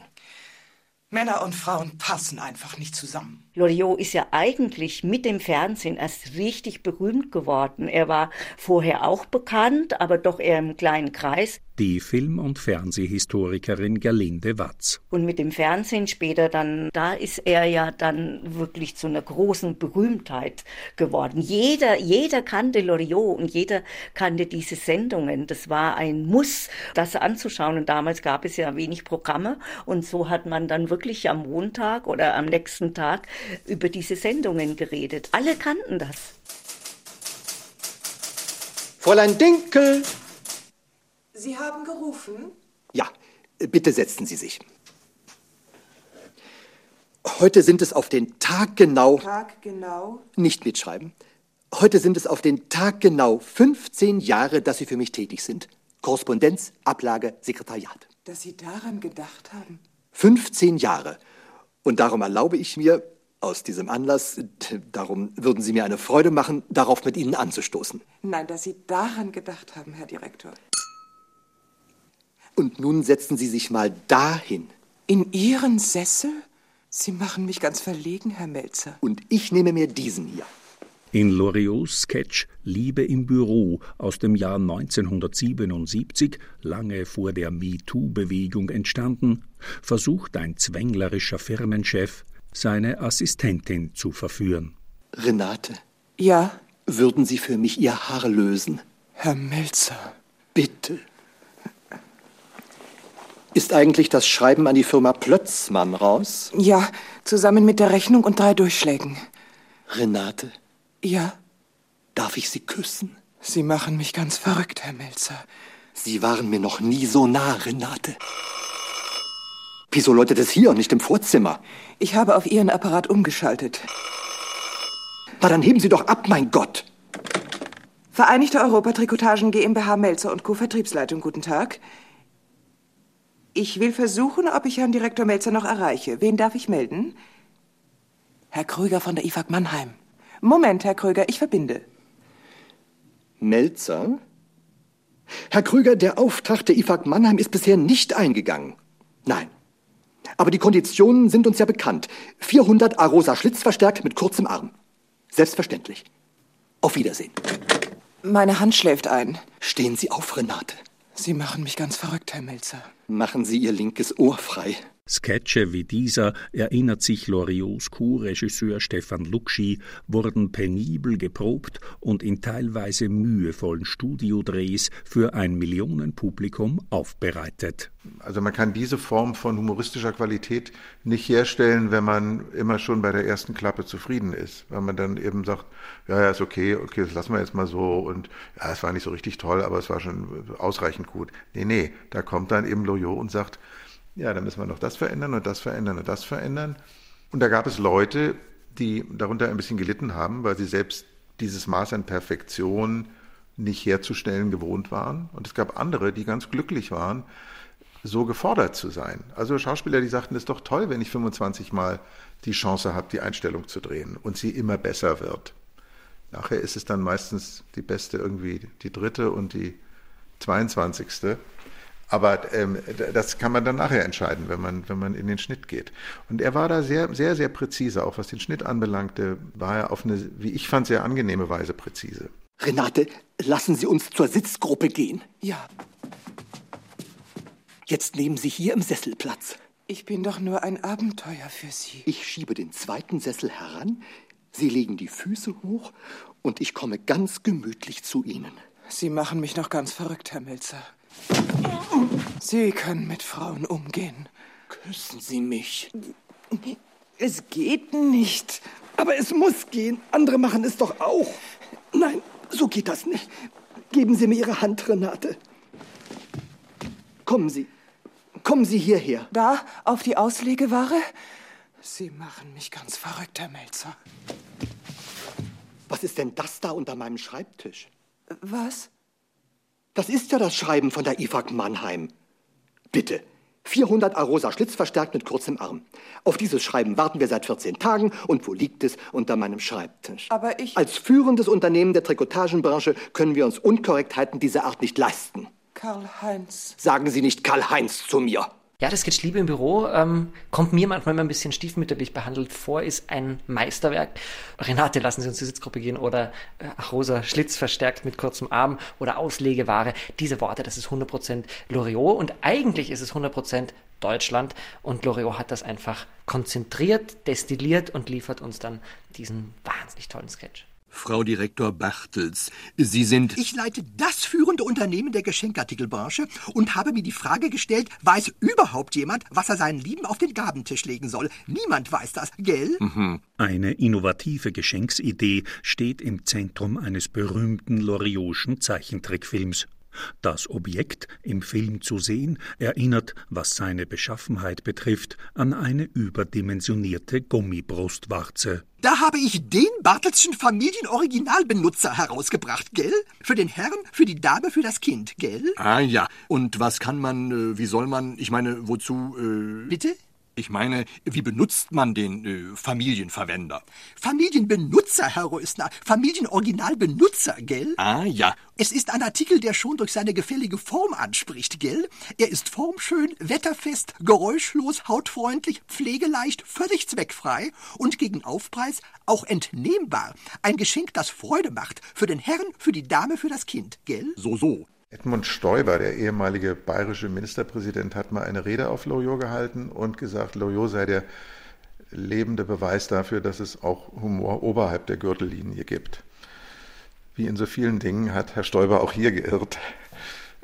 Männer und Frauen passen einfach nicht zusammen. Loriot ist ja eigentlich mit dem Fernsehen erst richtig berühmt geworden. Er war vorher auch bekannt, aber doch eher im kleinen Kreis. Die Film- und Fernsehhistorikerin Gerlinde Watz. Und mit dem Fernsehen später dann, da ist er ja dann wirklich zu einer großen Berühmtheit geworden. Jeder, jeder kannte Loriot und jeder kannte diese Sendungen. Das war ein Muss, das anzuschauen. Und damals gab es ja wenig Programme und so hat man dann wirklich am Montag oder am nächsten Tag über diese Sendungen geredet. Alle kannten das. Fräulein Dinkel! Sie haben gerufen? Ja, bitte setzen Sie sich. Heute sind es auf den Tag genau. Tag genau? Nicht mitschreiben. Heute sind es auf den Tag genau 15 Jahre, dass Sie für mich tätig sind. Korrespondenz, Ablage, Sekretariat. Dass Sie daran gedacht haben? 15 Jahre. Und darum erlaube ich mir, aus diesem Anlass, darum würden Sie mir eine Freude machen, darauf mit Ihnen anzustoßen. Nein, dass Sie daran gedacht haben, Herr Direktor. Und nun setzen Sie sich mal dahin. In Ihren Sessel? Sie machen mich ganz verlegen, Herr Melzer. Und ich nehme mir diesen hier. In Loriots Sketch Liebe im Büro aus dem Jahr 1977, lange vor der MeToo-Bewegung entstanden, versucht ein zwänglerischer Firmenchef, seine Assistentin zu verführen. Renate. Ja? Würden Sie für mich Ihr Haar lösen? Herr Melzer. Bitte. Ist eigentlich das Schreiben an die Firma Plötzmann raus? Ja, zusammen mit der Rechnung und drei Durchschlägen. Renate. Ja? Darf ich Sie küssen? Sie machen mich ganz verrückt, Herr Melzer. Sie waren mir noch nie so nah, Renate. Wieso läutet es hier und nicht im Vorzimmer? Ich habe auf Ihren Apparat umgeschaltet. Na, dann heben Sie doch ab, mein Gott. Vereinigte Europa Trikotagen GmbH Melzer und Co. Vertriebsleitung, guten Tag. Ich will versuchen, ob ich Herrn Direktor Melzer noch erreiche. Wen darf ich melden? Herr Krüger von der IFAG Mannheim. Moment, Herr Krüger, ich verbinde. Melzer? Herr Krüger, der Auftrag der IFAG Mannheim ist bisher nicht eingegangen. Nein. Aber die Konditionen sind uns ja bekannt. 400 Arosa Schlitz verstärkt mit kurzem Arm. Selbstverständlich. Auf Wiedersehen. Meine Hand schläft ein. Stehen Sie auf, Renate. Sie machen mich ganz verrückt, Herr Melzer. Machen Sie Ihr linkes Ohr frei. Sketche wie dieser, erinnert sich Loriots Co-Regisseur Stefan Luxi, wurden penibel geprobt und in teilweise mühevollen Studiodrehs für ein Millionenpublikum aufbereitet. Also man kann diese Form von humoristischer Qualität nicht herstellen, wenn man immer schon bei der ersten Klappe zufrieden ist. Weil man dann eben sagt, ja, ja, ist okay, okay, das lassen wir jetzt mal so und ja, es war nicht so richtig toll, aber es war schon ausreichend gut. Nee, nee, da kommt dann eben Loriot und sagt, ja, da müssen wir noch das verändern und das verändern und das verändern. Und da gab es Leute, die darunter ein bisschen gelitten haben, weil sie selbst dieses Maß an Perfektion nicht herzustellen gewohnt waren. Und es gab andere, die ganz glücklich waren, so gefordert zu sein. Also Schauspieler, die sagten, es ist doch toll, wenn ich 25 Mal die Chance habe, die Einstellung zu drehen und sie immer besser wird. Nachher ist es dann meistens die beste irgendwie die dritte und die 22. Aber ähm, das kann man dann nachher entscheiden, wenn man, wenn man in den Schnitt geht. Und er war da sehr, sehr, sehr präzise, auch was den Schnitt anbelangte, war er auf eine, wie ich fand, sehr angenehme Weise präzise. Renate, lassen Sie uns zur Sitzgruppe gehen. Ja. Jetzt nehmen Sie hier im Sessel Platz. Ich bin doch nur ein Abenteuer für Sie. Ich schiebe den zweiten Sessel heran, Sie legen die Füße hoch und ich komme ganz gemütlich zu Ihnen. Sie machen mich noch ganz verrückt, Herr Melzer. Sie können mit Frauen umgehen. Küssen Sie mich. Es geht nicht. Aber es muss gehen. Andere machen es doch auch. Nein, so geht das nicht. Geben Sie mir Ihre Hand, Renate. Kommen Sie. Kommen Sie hierher. Da, auf die Auslegeware? Sie machen mich ganz verrückt, Herr Melzer. Was ist denn das da unter meinem Schreibtisch? Was? Das ist ja das Schreiben von der IFAG Mannheim. Bitte. 400 Arosa Schlitz verstärkt mit kurzem Arm. Auf dieses Schreiben warten wir seit 14 Tagen und wo liegt es? Unter meinem Schreibtisch. Aber ich. Als führendes Unternehmen der Trikotagenbranche können wir uns Unkorrektheiten dieser Art nicht leisten. Karl-Heinz. Sagen Sie nicht Karl-Heinz zu mir. Ja, das Sketch Liebe im Büro ähm, kommt mir manchmal immer ein bisschen stiefmütterlich behandelt vor, ist ein Meisterwerk. Renate, lassen Sie uns zur Sitzgruppe gehen oder äh, Rosa, Schlitz verstärkt mit kurzem Arm oder Auslegeware. Diese Worte, das ist 100% Loriot und eigentlich ist es 100% Deutschland und Loriot hat das einfach konzentriert, destilliert und liefert uns dann diesen wahnsinnig tollen Sketch. Frau Direktor Bartels, Sie sind. Ich leite das führende Unternehmen der Geschenkartikelbranche und habe mir die Frage gestellt, weiß überhaupt jemand, was er seinen Lieben auf den Gabentisch legen soll? Niemand weiß das, gell? Mhm. Eine innovative Geschenksidee steht im Zentrum eines berühmten Loriotschen Zeichentrickfilms. Das Objekt, im Film zu sehen, erinnert, was seine Beschaffenheit betrifft, an eine überdimensionierte Gummibrustwarze. Da habe ich den Bartelschen Familienoriginalbenutzer herausgebracht, gell? Für den Herrn, für die Dame, für das Kind, gell? Ah ja. Und was kann man, äh, wie soll man, ich meine, wozu? Äh, Bitte? Ich meine, wie benutzt man den äh, Familienverwender? Familienbenutzer, Herr Rösner. Familienoriginalbenutzer, gell? Ah ja. Es ist ein Artikel, der schon durch seine gefällige Form anspricht, gell? Er ist formschön, wetterfest, geräuschlos, hautfreundlich, pflegeleicht, völlig zweckfrei und gegen Aufpreis auch entnehmbar. Ein Geschenk, das Freude macht. Für den Herrn, für die Dame, für das Kind, gell? So, so. Edmund Stoiber, der ehemalige bayerische Ministerpräsident, hat mal eine Rede auf Loriot gehalten und gesagt, Loriot sei der lebende Beweis dafür, dass es auch Humor oberhalb der Gürtellinie gibt. Wie in so vielen Dingen hat Herr Stoiber auch hier geirrt.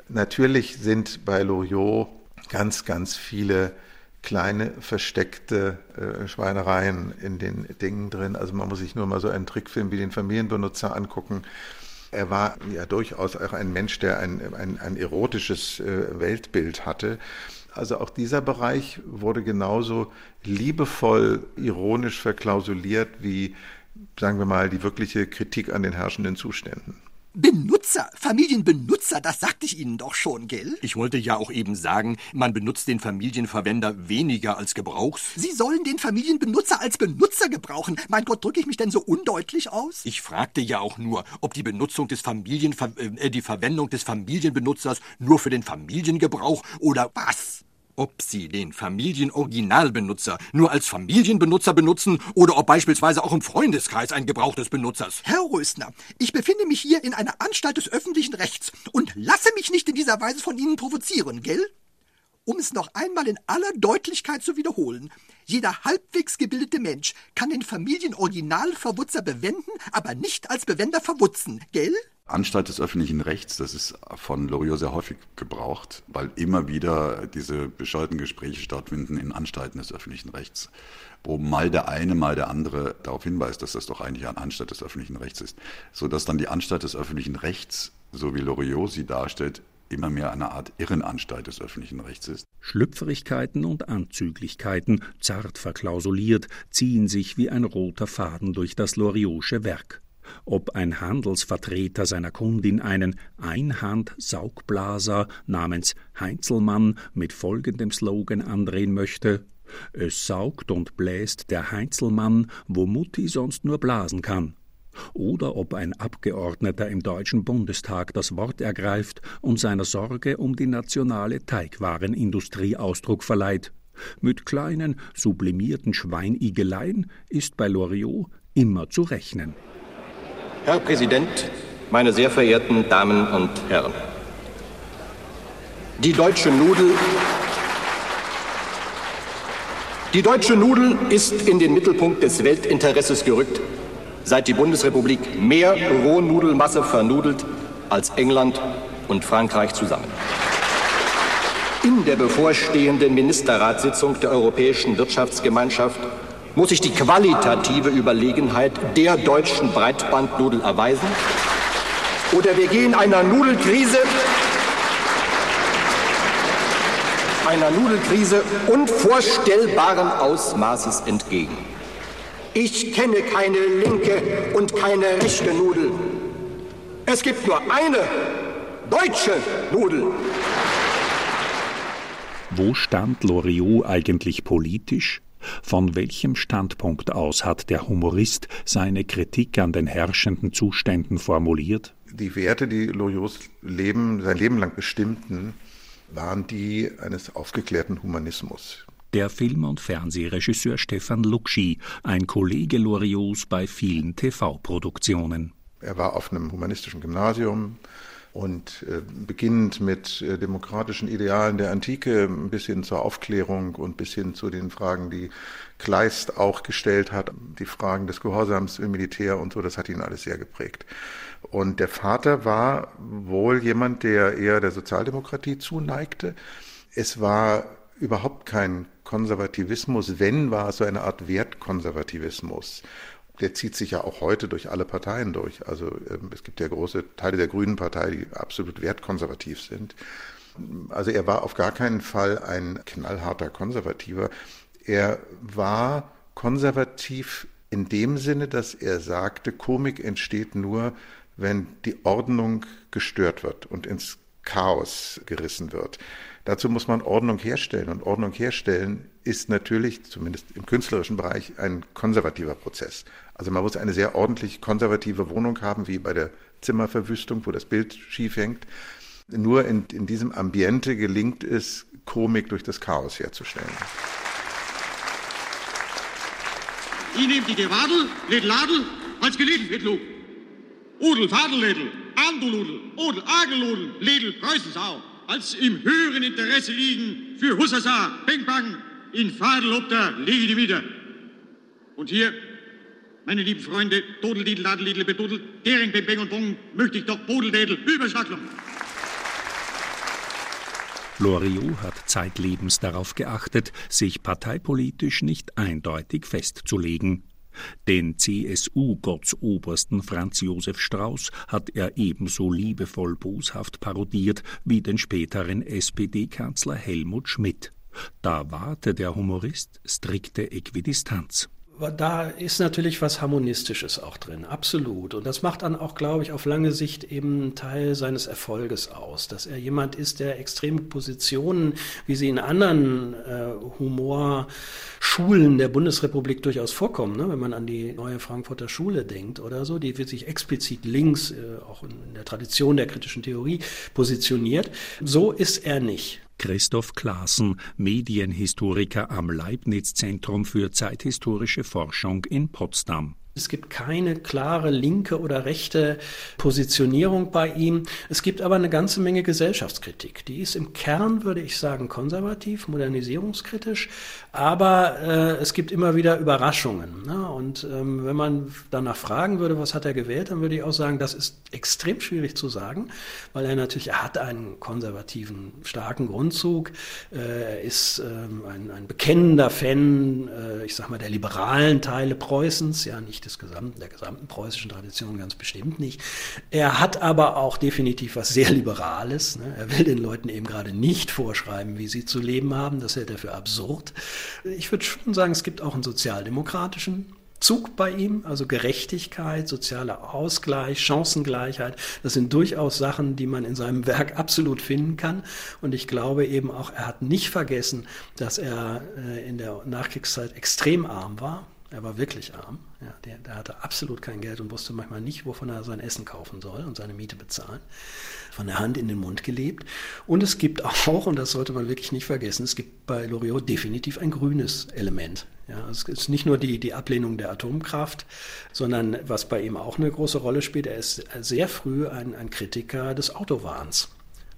Natürlich sind bei Loriot ganz, ganz viele kleine versteckte äh, Schweinereien in den Dingen drin. Also man muss sich nur mal so einen Trickfilm wie den Familienbenutzer angucken er war ja durchaus auch ein Mensch, der ein, ein, ein erotisches äh, Weltbild hatte. Also auch dieser Bereich wurde genauso liebevoll, ironisch verklausuliert wie, sagen wir mal, die wirkliche Kritik an den herrschenden Zuständen. Benutzer, Familienbenutzer, das sagte ich Ihnen doch schon, gell? Ich wollte ja auch eben sagen, man benutzt den Familienverwender weniger als Gebrauchs. Sie sollen den Familienbenutzer als Benutzer gebrauchen. Mein Gott, drücke ich mich denn so undeutlich aus? Ich fragte ja auch nur, ob die Benutzung des Familienver äh, die Verwendung des Familienbenutzers nur für den Familiengebrauch oder was? Ob Sie den Familienoriginalbenutzer nur als Familienbenutzer benutzen oder ob beispielsweise auch im Freundeskreis ein Gebrauch des Benutzers. Herr Rösner, ich befinde mich hier in einer Anstalt des öffentlichen Rechts und lasse mich nicht in dieser Weise von Ihnen provozieren, gell? Um es noch einmal in aller Deutlichkeit zu wiederholen. Jeder halbwegs gebildete Mensch kann den Familienoriginalverwutzer bewenden, aber nicht als Bewender verwutzen, gell? Anstalt des öffentlichen Rechts, das ist von Loriot sehr häufig gebraucht, weil immer wieder diese bescheuerten Gespräche stattfinden in Anstalten des öffentlichen Rechts, wo mal der eine, mal der andere darauf hinweist, dass das doch eigentlich eine Anstalt des öffentlichen Rechts ist, sodass dann die Anstalt des öffentlichen Rechts, so wie Loriot sie darstellt, immer mehr eine Art Irrenanstalt des öffentlichen Rechts ist. Schlüpfrigkeiten und Anzüglichkeiten, zart verklausuliert, ziehen sich wie ein roter Faden durch das Loriotsche Werk ob ein Handelsvertreter seiner Kundin einen Einhand-Saugblaser namens Heinzelmann mit folgendem Slogan andrehen möchte Es saugt und bläst der Heinzelmann, wo Mutti sonst nur blasen kann oder ob ein Abgeordneter im Deutschen Bundestag das Wort ergreift und seiner Sorge um die nationale Teigwarenindustrie Ausdruck verleiht. Mit kleinen, sublimierten Schweinigeleien ist bei Loriot immer zu rechnen. Herr Präsident, meine sehr verehrten Damen und Herren. Die deutsche Nudel Die deutsche Nudel ist in den Mittelpunkt des Weltinteresses gerückt, seit die Bundesrepublik mehr Rohnudelmasse vernudelt als England und Frankreich zusammen. In der bevorstehenden Ministerratssitzung der Europäischen Wirtschaftsgemeinschaft muss sich die qualitative Überlegenheit der deutschen Breitbandnudel erweisen. Oder wir gehen einer Nudelkrise, einer Nudelkrise unvorstellbaren Ausmaßes entgegen. Ich kenne keine linke und keine rechte Nudel. Es gibt nur eine deutsche Nudel. Wo stand Loriot eigentlich politisch? Von welchem Standpunkt aus hat der Humorist seine Kritik an den herrschenden Zuständen formuliert? Die Werte, die Loriots Leben, sein Leben lang bestimmten, waren die eines aufgeklärten Humanismus. Der Film- und Fernsehregisseur Stefan Lutschi, ein Kollege Loriots bei vielen TV-Produktionen. Er war auf einem humanistischen Gymnasium, und äh, beginnend mit äh, demokratischen Idealen der Antike bis hin zur Aufklärung und bis hin zu den Fragen, die Kleist auch gestellt hat, die Fragen des Gehorsams im Militär und so, das hat ihn alles sehr geprägt. Und der Vater war wohl jemand, der eher der Sozialdemokratie zuneigte. Es war überhaupt kein Konservativismus, wenn war es so eine Art Wertkonservativismus der zieht sich ja auch heute durch alle Parteien durch. Also ähm, es gibt ja große Teile der Grünen Partei, die absolut wertkonservativ sind. Also er war auf gar keinen Fall ein knallharter Konservativer. Er war konservativ in dem Sinne, dass er sagte, Komik entsteht nur, wenn die Ordnung gestört wird und ins Chaos gerissen wird. Dazu muss man Ordnung herstellen. Und Ordnung herstellen ist natürlich, zumindest im künstlerischen Bereich, ein konservativer Prozess. Also man muss eine sehr ordentlich konservative Wohnung haben, wie bei der Zimmerverwüstung, wo das Bild schief hängt. Nur in, in diesem Ambiente gelingt es, Komik durch das Chaos herzustellen. Ich nehme die Gewadel, Ledel Adel, als gelesen, Edlu. Udel, Fadelledel, Anduludel, Odel, Ageludel, Ledel, Preußensau als im höheren Interesse liegen für Hussasa, Beng Bang, in Fadelhopter lege die wieder. Und hier, meine lieben Freunde, Todeldidel, Ladelidel, Bedudel, Dering, Beng, Beng und Bong, möchte ich doch Bodeldädel, Überschlaglung. Loriot hat zeitlebens darauf geachtet, sich parteipolitisch nicht eindeutig festzulegen. Den CSU-Gottsobersten Franz Josef Strauß hat er ebenso liebevoll boshaft parodiert wie den späteren SPD-Kanzler Helmut Schmidt. Da wahrte der Humorist strikte Äquidistanz da ist natürlich was Harmonistisches auch drin, absolut. Und das macht dann auch, glaube ich, auf lange Sicht eben Teil seines Erfolges aus, dass er jemand ist, der extreme Positionen, wie sie in anderen äh, Humorschulen der Bundesrepublik durchaus vorkommen, ne? wenn man an die neue Frankfurter Schule denkt oder so, die wird sich explizit links, äh, auch in, in der Tradition der kritischen Theorie, positioniert. So ist er nicht. Christoph Klaassen, Medienhistoriker am Leibniz Zentrum für zeithistorische Forschung in Potsdam. Es gibt keine klare linke oder rechte Positionierung bei ihm. Es gibt aber eine ganze Menge Gesellschaftskritik. Die ist im Kern, würde ich sagen, konservativ, modernisierungskritisch, aber äh, es gibt immer wieder Überraschungen. Ne? Und ähm, wenn man danach fragen würde, was hat er gewählt, dann würde ich auch sagen, das ist extrem schwierig zu sagen, weil er natürlich, er hat einen konservativen, starken Grundzug, äh, er ist ähm, ein, ein bekennender Fan, äh, ich sag mal, der liberalen Teile Preußens, ja nicht des gesamten, der gesamten preußischen Tradition ganz bestimmt nicht. Er hat aber auch definitiv was sehr Liberales. Ne? Er will den Leuten eben gerade nicht vorschreiben, wie sie zu leben haben. Das hält er für absurd. Ich würde schon sagen, es gibt auch einen sozialdemokratischen Zug bei ihm, also Gerechtigkeit, sozialer Ausgleich, Chancengleichheit. Das sind durchaus Sachen, die man in seinem Werk absolut finden kann. Und ich glaube eben auch, er hat nicht vergessen, dass er äh, in der Nachkriegszeit extrem arm war. Er war wirklich arm. Ja, der, der, hatte absolut kein Geld und wusste manchmal nicht, wovon er sein Essen kaufen soll und seine Miete bezahlen. Von der Hand in den Mund gelebt. Und es gibt auch, und das sollte man wirklich nicht vergessen, es gibt bei Loriot definitiv ein grünes Element. Ja, es ist nicht nur die, die Ablehnung der Atomkraft, sondern was bei ihm auch eine große Rolle spielt, er ist sehr früh ein, ein Kritiker des Autowahns.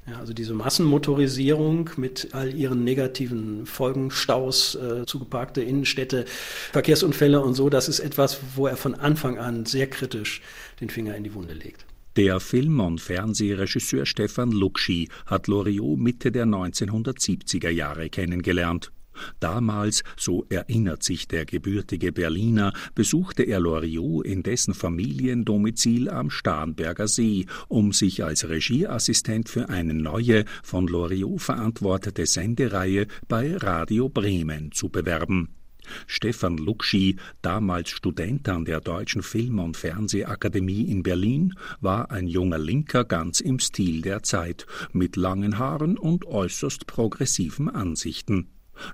Ja, also diese Massenmotorisierung mit all ihren negativen Folgen, Staus, äh, zugeparkte Innenstädte, Verkehrsunfälle und so, das ist etwas, wo er von Anfang an sehr kritisch den Finger in die Wunde legt. Der Film- und Fernsehregisseur Stefan Luxi hat Loriot Mitte der 1970er Jahre kennengelernt. Damals, so erinnert sich der gebürtige Berliner, besuchte er Loriot in dessen Familiendomizil am Starnberger See, um sich als Regieassistent für eine neue, von Loriot verantwortete Sendereihe bei Radio Bremen zu bewerben. Stefan Luxi, damals Student an der Deutschen Film- und Fernsehakademie in Berlin, war ein junger Linker ganz im Stil der Zeit, mit langen Haaren und äußerst progressiven Ansichten.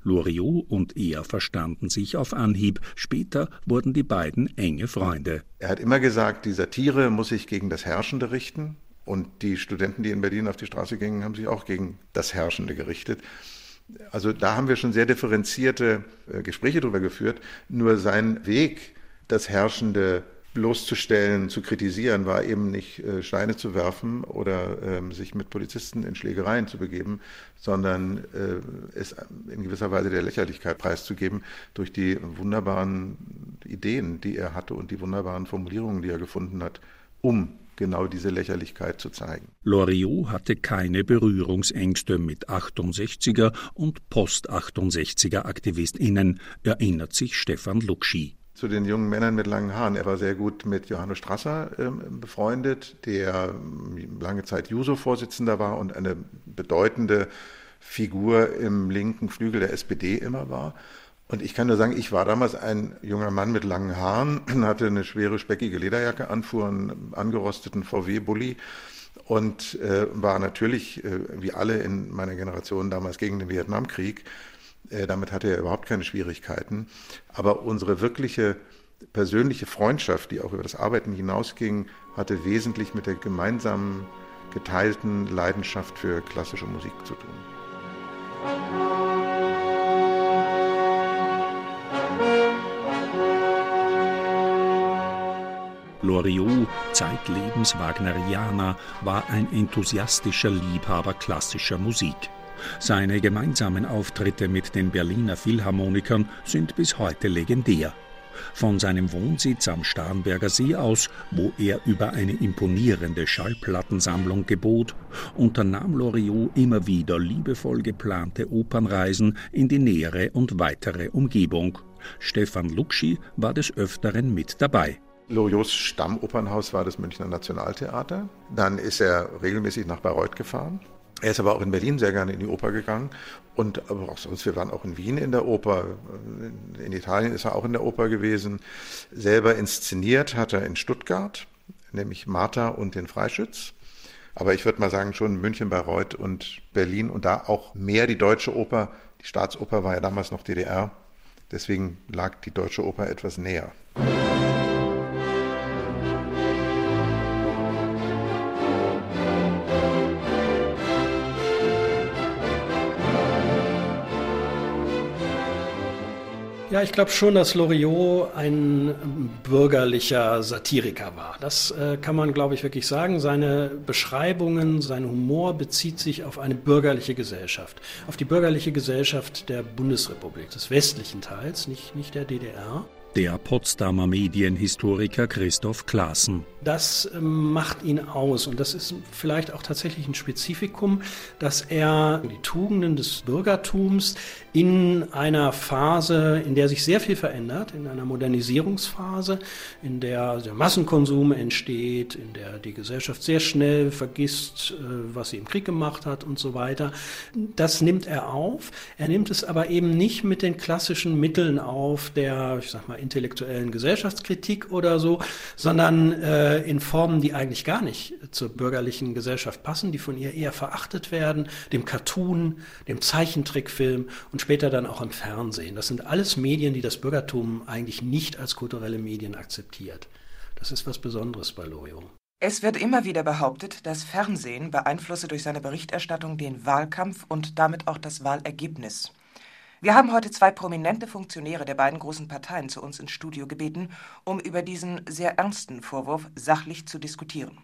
Loriot und er verstanden sich auf Anhieb. Später wurden die beiden enge Freunde. Er hat immer gesagt, die Satire muss sich gegen das Herrschende richten. Und die Studenten, die in Berlin auf die Straße gingen, haben sich auch gegen das Herrschende gerichtet. Also da haben wir schon sehr differenzierte äh, Gespräche darüber geführt. Nur sein Weg, das Herrschende bloßzustellen, zu kritisieren, war eben nicht äh, Steine zu werfen oder ähm, sich mit Polizisten in Schlägereien zu begeben, sondern äh, es in gewisser Weise der Lächerlichkeit preiszugeben durch die wunderbaren Ideen, die er hatte und die wunderbaren Formulierungen, die er gefunden hat, um genau diese Lächerlichkeit zu zeigen. Loriot hatte keine Berührungsängste mit 68er und Post-68er AktivistInnen, erinnert sich Stefan Luxi zu den jungen Männern mit langen Haaren. Er war sehr gut mit Johannes Strasser äh, befreundet, der ähm, lange Zeit Juso-Vorsitzender war und eine bedeutende Figur im linken Flügel der SPD immer war. Und ich kann nur sagen, ich war damals ein junger Mann mit langen Haaren, (clears throat) hatte eine schwere, speckige Lederjacke an, fuhr einen angerosteten VW-Bully und äh, war natürlich, äh, wie alle in meiner Generation damals, gegen den Vietnamkrieg damit hatte er überhaupt keine Schwierigkeiten. Aber unsere wirkliche persönliche Freundschaft, die auch über das Arbeiten hinausging, hatte wesentlich mit der gemeinsamen geteilten Leidenschaft für klassische Musik zu tun. Loriot, zeitlebens Wagnerianer, war ein enthusiastischer Liebhaber klassischer Musik. Seine gemeinsamen Auftritte mit den Berliner Philharmonikern sind bis heute legendär. Von seinem Wohnsitz am Starnberger See aus, wo er über eine imponierende Schallplattensammlung gebot, unternahm Loriot immer wieder liebevoll geplante Opernreisen in die nähere und weitere Umgebung. Stefan Luxi war des Öfteren mit dabei. Loriots Stammopernhaus war das Münchner Nationaltheater. Dann ist er regelmäßig nach Bayreuth gefahren er ist aber auch in Berlin sehr gerne in die Oper gegangen und aber auch sonst, wir waren auch in Wien in der Oper, in Italien ist er auch in der Oper gewesen. Selber inszeniert hat er in Stuttgart, nämlich Martha und den Freischütz. Aber ich würde mal sagen, schon München, Bayreuth und Berlin und da auch mehr die deutsche Oper. Die Staatsoper war ja damals noch DDR, deswegen lag die deutsche Oper etwas näher. Ja, ich glaube schon, dass Loriot ein bürgerlicher Satiriker war. Das äh, kann man, glaube ich, wirklich sagen. Seine Beschreibungen, sein Humor bezieht sich auf eine bürgerliche Gesellschaft, auf die bürgerliche Gesellschaft der Bundesrepublik, des westlichen Teils, nicht, nicht der DDR. Der Potsdamer Medienhistoriker Christoph Klaassen. Das ähm, macht ihn aus und das ist vielleicht auch tatsächlich ein Spezifikum, dass er die Tugenden des Bürgertums in einer Phase, in der sich sehr viel verändert, in einer Modernisierungsphase, in der der Massenkonsum entsteht, in der die Gesellschaft sehr schnell vergisst, äh, was sie im Krieg gemacht hat und so weiter. Das nimmt er auf. Er nimmt es aber eben nicht mit den klassischen Mitteln auf der, ich sag mal, intellektuellen Gesellschaftskritik oder so, sondern äh, in Formen, die eigentlich gar nicht zur bürgerlichen Gesellschaft passen, die von ihr eher verachtet werden, dem Cartoon, dem Zeichentrickfilm und später dann auch im Fernsehen. Das sind alles Medien, die das Bürgertum eigentlich nicht als kulturelle Medien akzeptiert. Das ist was Besonderes bei Loriot. Es wird immer wieder behauptet, das Fernsehen beeinflusse durch seine Berichterstattung den Wahlkampf und damit auch das Wahlergebnis. Wir haben heute zwei prominente Funktionäre der beiden großen Parteien zu uns ins Studio gebeten, um über diesen sehr ernsten Vorwurf sachlich zu diskutieren.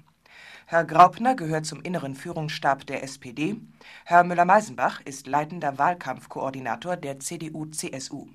Herr Graupner gehört zum inneren Führungsstab der SPD. Herr Müller-Meisenbach ist leitender Wahlkampfkoordinator der CDU-CSU.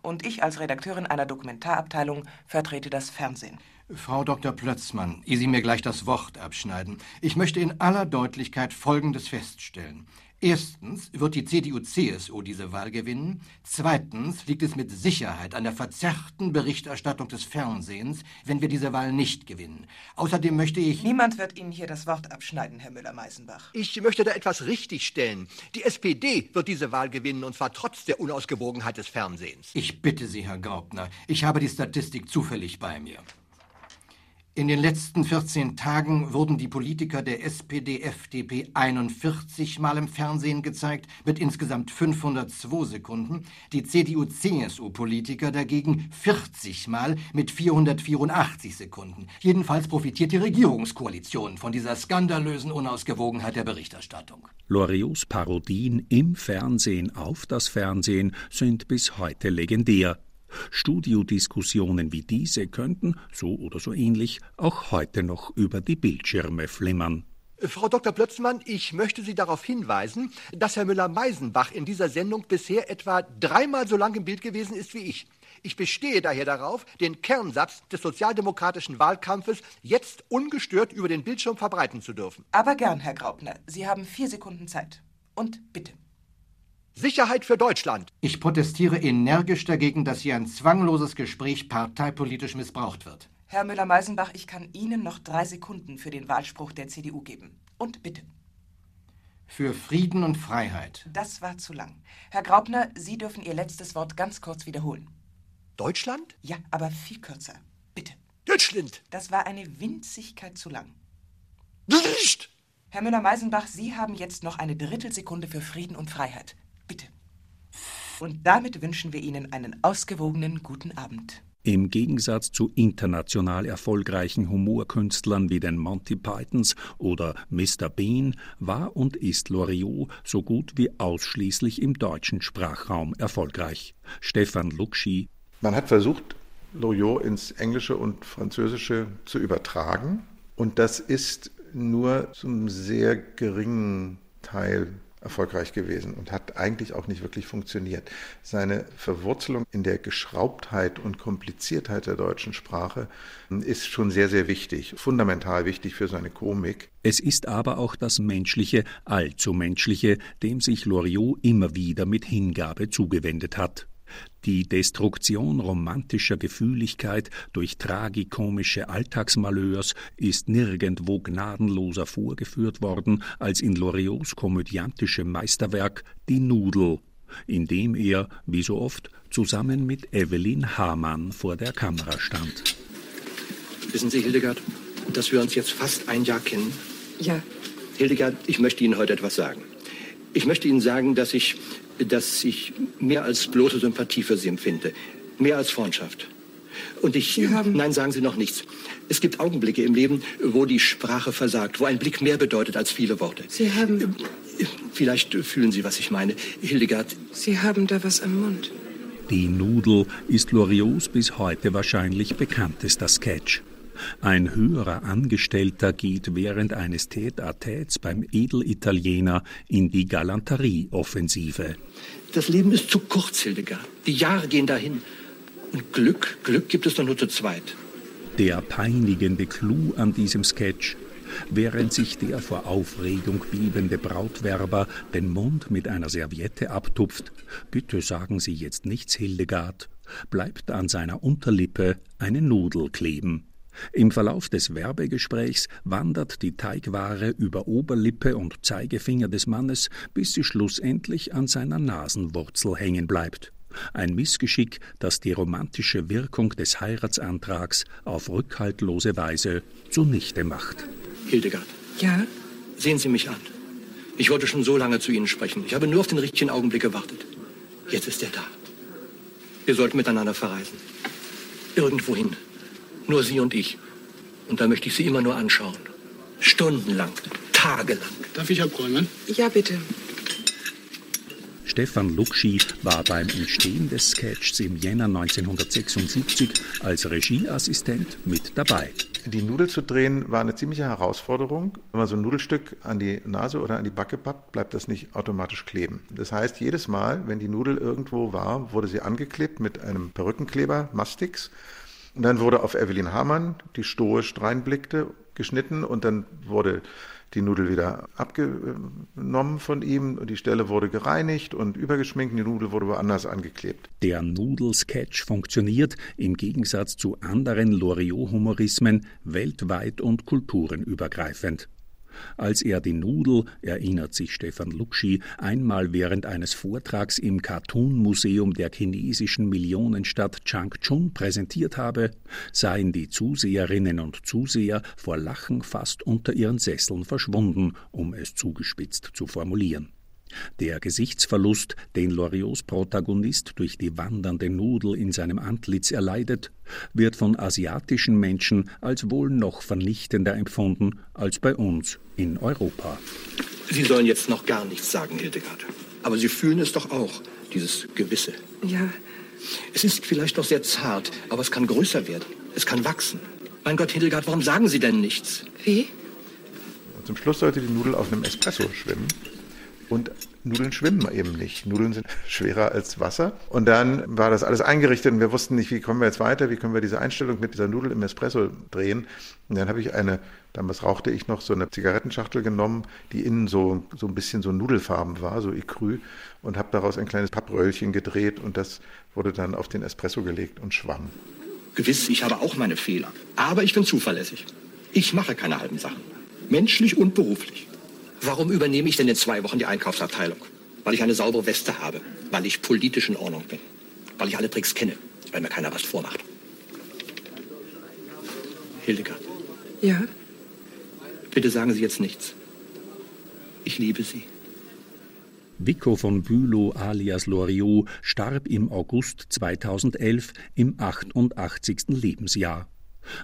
Und ich als Redakteurin einer Dokumentarabteilung vertrete das Fernsehen. Frau Dr. Plötzmann, ehe Sie mir gleich das Wort abschneiden, ich möchte in aller Deutlichkeit Folgendes feststellen. Erstens wird die CDU-CSU diese Wahl gewinnen. Zweitens liegt es mit Sicherheit an der verzerrten Berichterstattung des Fernsehens, wenn wir diese Wahl nicht gewinnen. Außerdem möchte ich. Niemand wird Ihnen hier das Wort abschneiden, Herr Müller-Meisenbach. Ich möchte da etwas richtigstellen. Die SPD wird diese Wahl gewinnen, und zwar trotz der Unausgewogenheit des Fernsehens. Ich bitte Sie, Herr Graupner, ich habe die Statistik zufällig bei mir. In den letzten 14 Tagen wurden die Politiker der SPD-FDP 41 Mal im Fernsehen gezeigt, mit insgesamt 502 Sekunden, die CDU-CSU-Politiker dagegen 40 Mal mit 484 Sekunden. Jedenfalls profitiert die Regierungskoalition von dieser skandalösen Unausgewogenheit der Berichterstattung. Loriots Parodien im Fernsehen auf das Fernsehen sind bis heute legendär. Studiodiskussionen wie diese könnten, so oder so ähnlich, auch heute noch über die Bildschirme flimmern. Frau Dr. Plötzmann, ich möchte Sie darauf hinweisen, dass Herr Müller-Meisenbach in dieser Sendung bisher etwa dreimal so lang im Bild gewesen ist wie ich. Ich bestehe daher darauf, den Kernsatz des sozialdemokratischen Wahlkampfes jetzt ungestört über den Bildschirm verbreiten zu dürfen. Aber gern, Herr Graupner. Sie haben vier Sekunden Zeit. Und bitte. Sicherheit für Deutschland. Ich protestiere energisch dagegen, dass hier ein zwangloses Gespräch parteipolitisch missbraucht wird. Herr Müller-Meisenbach, ich kann Ihnen noch drei Sekunden für den Wahlspruch der CDU geben. Und bitte. Für Frieden und Freiheit. Das war zu lang. Herr Graupner, Sie dürfen Ihr letztes Wort ganz kurz wiederholen. Deutschland? Ja, aber viel kürzer. Bitte. Deutschland. Das war eine Winzigkeit zu lang. Nicht. Herr Müller-Meisenbach, Sie haben jetzt noch eine Drittelsekunde für Frieden und Freiheit. Bitte. Und damit wünschen wir Ihnen einen ausgewogenen guten Abend. Im Gegensatz zu international erfolgreichen Humorkünstlern wie den Monty Pythons oder Mr. Bean war und ist Loriot so gut wie ausschließlich im deutschen Sprachraum erfolgreich. Stefan Luxi. Man hat versucht, Loriot ins Englische und Französische zu übertragen. Und das ist nur zum sehr geringen Teil erfolgreich gewesen und hat eigentlich auch nicht wirklich funktioniert. Seine Verwurzelung in der Geschraubtheit und Kompliziertheit der deutschen Sprache ist schon sehr, sehr wichtig, fundamental wichtig für seine Komik. Es ist aber auch das Menschliche, allzu Menschliche, dem sich Loriot immer wieder mit Hingabe zugewendet hat. Die Destruktion romantischer Gefühligkeit durch tragikomische Alltagsmalheurs ist nirgendwo gnadenloser vorgeführt worden als in Loriots komödiantischem Meisterwerk Die Nudel, in dem er, wie so oft, zusammen mit Evelyn Hamann vor der Kamera stand. Wissen Sie, Hildegard, dass wir uns jetzt fast ein Jahr kennen? Ja. Hildegard, ich möchte Ihnen heute etwas sagen. Ich möchte Ihnen sagen, dass ich dass ich mehr als bloße Sympathie für Sie empfinde. Mehr als Freundschaft. Und ich. Nein, sagen Sie noch nichts. Es gibt Augenblicke im Leben, wo die Sprache versagt, wo ein Blick mehr bedeutet als viele Worte. Sie haben. Vielleicht fühlen Sie, was ich meine. Hildegard. Sie haben da was am Mund. Die Nudel ist Loriots bis heute wahrscheinlich bekanntester Sketch. Ein höherer Angestellter geht während eines Tête-à-Têtes beim Edelitaliener in die Galanterie-Offensive. Das Leben ist zu kurz, Hildegard. Die Jahre gehen dahin. Und Glück, Glück gibt es doch nur zu zweit. Der peinigende Clou an diesem Sketch während sich der vor Aufregung bebende Brautwerber den Mund mit einer Serviette abtupft. Bitte sagen Sie jetzt nichts, Hildegard, bleibt an seiner Unterlippe eine Nudel kleben. Im Verlauf des Werbegesprächs wandert die Teigware über Oberlippe und Zeigefinger des Mannes, bis sie schlussendlich an seiner Nasenwurzel hängen bleibt. Ein Missgeschick, das die romantische Wirkung des Heiratsantrags auf rückhaltlose Weise zunichte macht. Hildegard. Ja? Sehen Sie mich an. Ich wollte schon so lange zu Ihnen sprechen. Ich habe nur auf den richtigen Augenblick gewartet. Jetzt ist er da. Wir sollten miteinander verreisen. Irgendwohin. Nur Sie und ich. Und da möchte ich Sie immer nur anschauen. Stundenlang, tagelang. Darf ich abräumen? Ja, bitte. Stefan Luxi war beim Entstehen des Sketchs im Jänner 1976 als Regieassistent mit dabei. Die Nudel zu drehen war eine ziemliche Herausforderung. Wenn man so ein Nudelstück an die Nase oder an die Backe pappt, bleibt das nicht automatisch kleben. Das heißt, jedes Mal, wenn die Nudel irgendwo war, wurde sie angeklebt mit einem Perückenkleber, Mastix. Und dann wurde auf Evelyn Hamann, die stoisch reinblickte, geschnitten und dann wurde die Nudel wieder abgenommen von ihm die Stelle wurde gereinigt und übergeschminkt und die Nudel wurde woanders angeklebt. Der Nudelsketch funktioniert im Gegensatz zu anderen Loriot-Humorismen weltweit und kulturenübergreifend. Als er die Nudel, erinnert sich Stefan Luxi, einmal während eines Vortrags im Cartoon-Museum der chinesischen Millionenstadt Changchun präsentiert habe, seien die Zuseherinnen und Zuseher vor Lachen fast unter ihren Sesseln verschwunden, um es zugespitzt zu formulieren. Der Gesichtsverlust, den Loriots Protagonist durch die wandernde Nudel in seinem Antlitz erleidet, wird von asiatischen Menschen als wohl noch vernichtender empfunden als bei uns in Europa. Sie sollen jetzt noch gar nichts sagen, Hildegard. Aber Sie fühlen es doch auch, dieses Gewisse. Ja. Es ist vielleicht noch sehr zart, aber es kann größer werden. Es kann wachsen. Mein Gott, Hildegard, warum sagen Sie denn nichts? Wie? Und zum Schluss sollte die Nudel auf einem Espresso schwimmen. Und Nudeln schwimmen eben nicht. Nudeln sind (laughs) schwerer als Wasser. Und dann war das alles eingerichtet und wir wussten nicht, wie kommen wir jetzt weiter, wie können wir diese Einstellung mit dieser Nudel im Espresso drehen. Und dann habe ich eine, damals rauchte ich noch so eine Zigarettenschachtel genommen, die innen so, so ein bisschen so nudelfarben war, so Ecru, und habe daraus ein kleines Pappröllchen gedreht und das wurde dann auf den Espresso gelegt und schwamm. Gewiss, ich habe auch meine Fehler. Aber ich bin zuverlässig. Ich mache keine halben Sachen. Menschlich und beruflich. Warum übernehme ich denn in zwei Wochen die Einkaufsabteilung? Weil ich eine saubere Weste habe, weil ich politisch in Ordnung bin, weil ich alle Tricks kenne, weil mir keiner was vormacht. Hildegard, Ja? bitte sagen Sie jetzt nichts. Ich liebe Sie. Vico von Bülow alias Loriot starb im August 2011 im 88. Lebensjahr.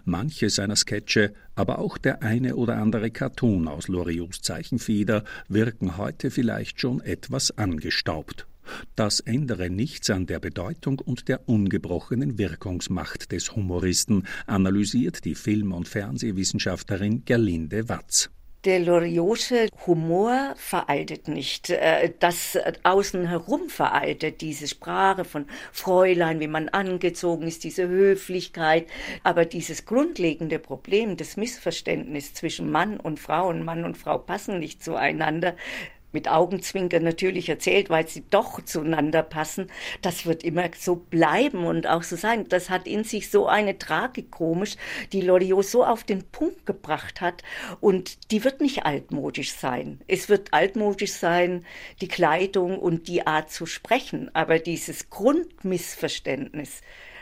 Manche seiner Sketche, aber auch der eine oder andere Cartoon aus Loriots Zeichenfeder wirken heute vielleicht schon etwas angestaubt. Das ändere nichts an der Bedeutung und der ungebrochenen Wirkungsmacht des Humoristen, analysiert die Film- und Fernsehwissenschaftlerin Gerlinde Watz. Der Loriotsche Humor veraltet nicht. Äh, Das außen herum veraltet, diese Sprache von Fräulein, wie man angezogen ist, diese Höflichkeit. Aber dieses grundlegende Problem, das Missverständnis zwischen Mann und Frau und Mann und Frau passen nicht zueinander, mit Augenzwinkern natürlich erzählt, weil sie doch zueinander passen. Das wird immer so bleiben und auch so sein. Das hat in sich so eine Tragik komisch, die Loriot so auf den Punkt gebracht hat und die wird nicht altmodisch sein. Es wird altmodisch sein, die Kleidung und die Art zu sprechen, aber dieses Grundmissverständnis,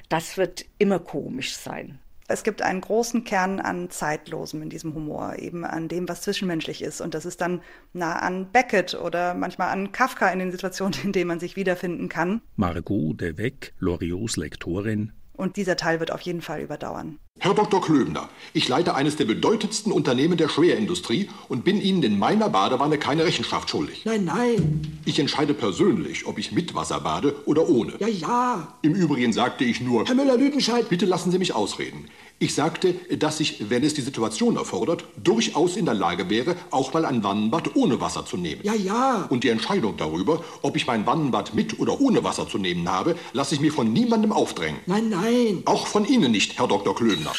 das wird immer komisch sein. Es gibt einen großen Kern an Zeitlosem in diesem Humor, eben an dem, was zwischenmenschlich ist. Und das ist dann nah an Beckett oder manchmal an Kafka in den Situationen, (laughs) in denen man sich wiederfinden kann. Margot de Weck, Loriots Lektorin, Und dieser Teil wird auf jeden Fall überdauern. Herr Dr. Klöbner, ich leite eines der bedeutendsten Unternehmen der Schwerindustrie und bin Ihnen in meiner Badewanne keine Rechenschaft schuldig. Nein, nein. Ich entscheide persönlich, ob ich mit Wasser bade oder ohne. Ja, ja. Im Übrigen sagte ich nur... Herr Müller-Lüdenscheid... Bitte lassen Sie mich ausreden. Ich sagte, dass ich, wenn es die Situation erfordert, durchaus in der Lage wäre, auch mal ein Wannenbad ohne Wasser zu nehmen. Ja, ja. Und die Entscheidung darüber, ob ich mein Wannenbad mit oder ohne Wasser zu nehmen habe, lasse ich mir von niemandem aufdrängen. Nein, nein. Auch von Ihnen nicht, Herr Dr. Klöbner.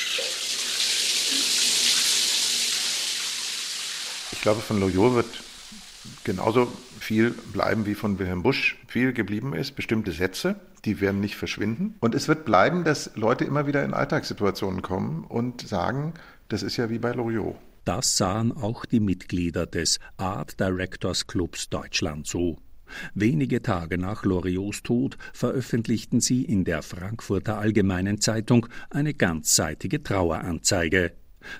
Ich glaube, von Loyot wird genauso viel bleiben, wie von Wilhelm Busch viel geblieben ist. Bestimmte Sätze, die werden nicht verschwinden. Und es wird bleiben, dass Leute immer wieder in Alltagssituationen kommen und sagen, das ist ja wie bei Loriot. Das sahen auch die Mitglieder des Art Directors Clubs Deutschland so. Wenige Tage nach Loriots Tod veröffentlichten sie in der Frankfurter Allgemeinen Zeitung eine ganzseitige Traueranzeige.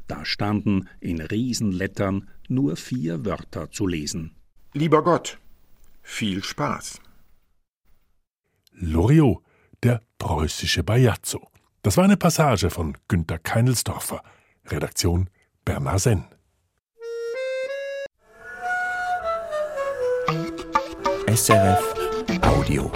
Da standen in Riesenlettern nur vier Wörter zu lesen. Lieber Gott, viel Spaß. Loriot, der preußische Bajazzo. Das war eine Passage von Günter Keinelsdorfer. Redaktion Bernhard Senn. SRF Audio.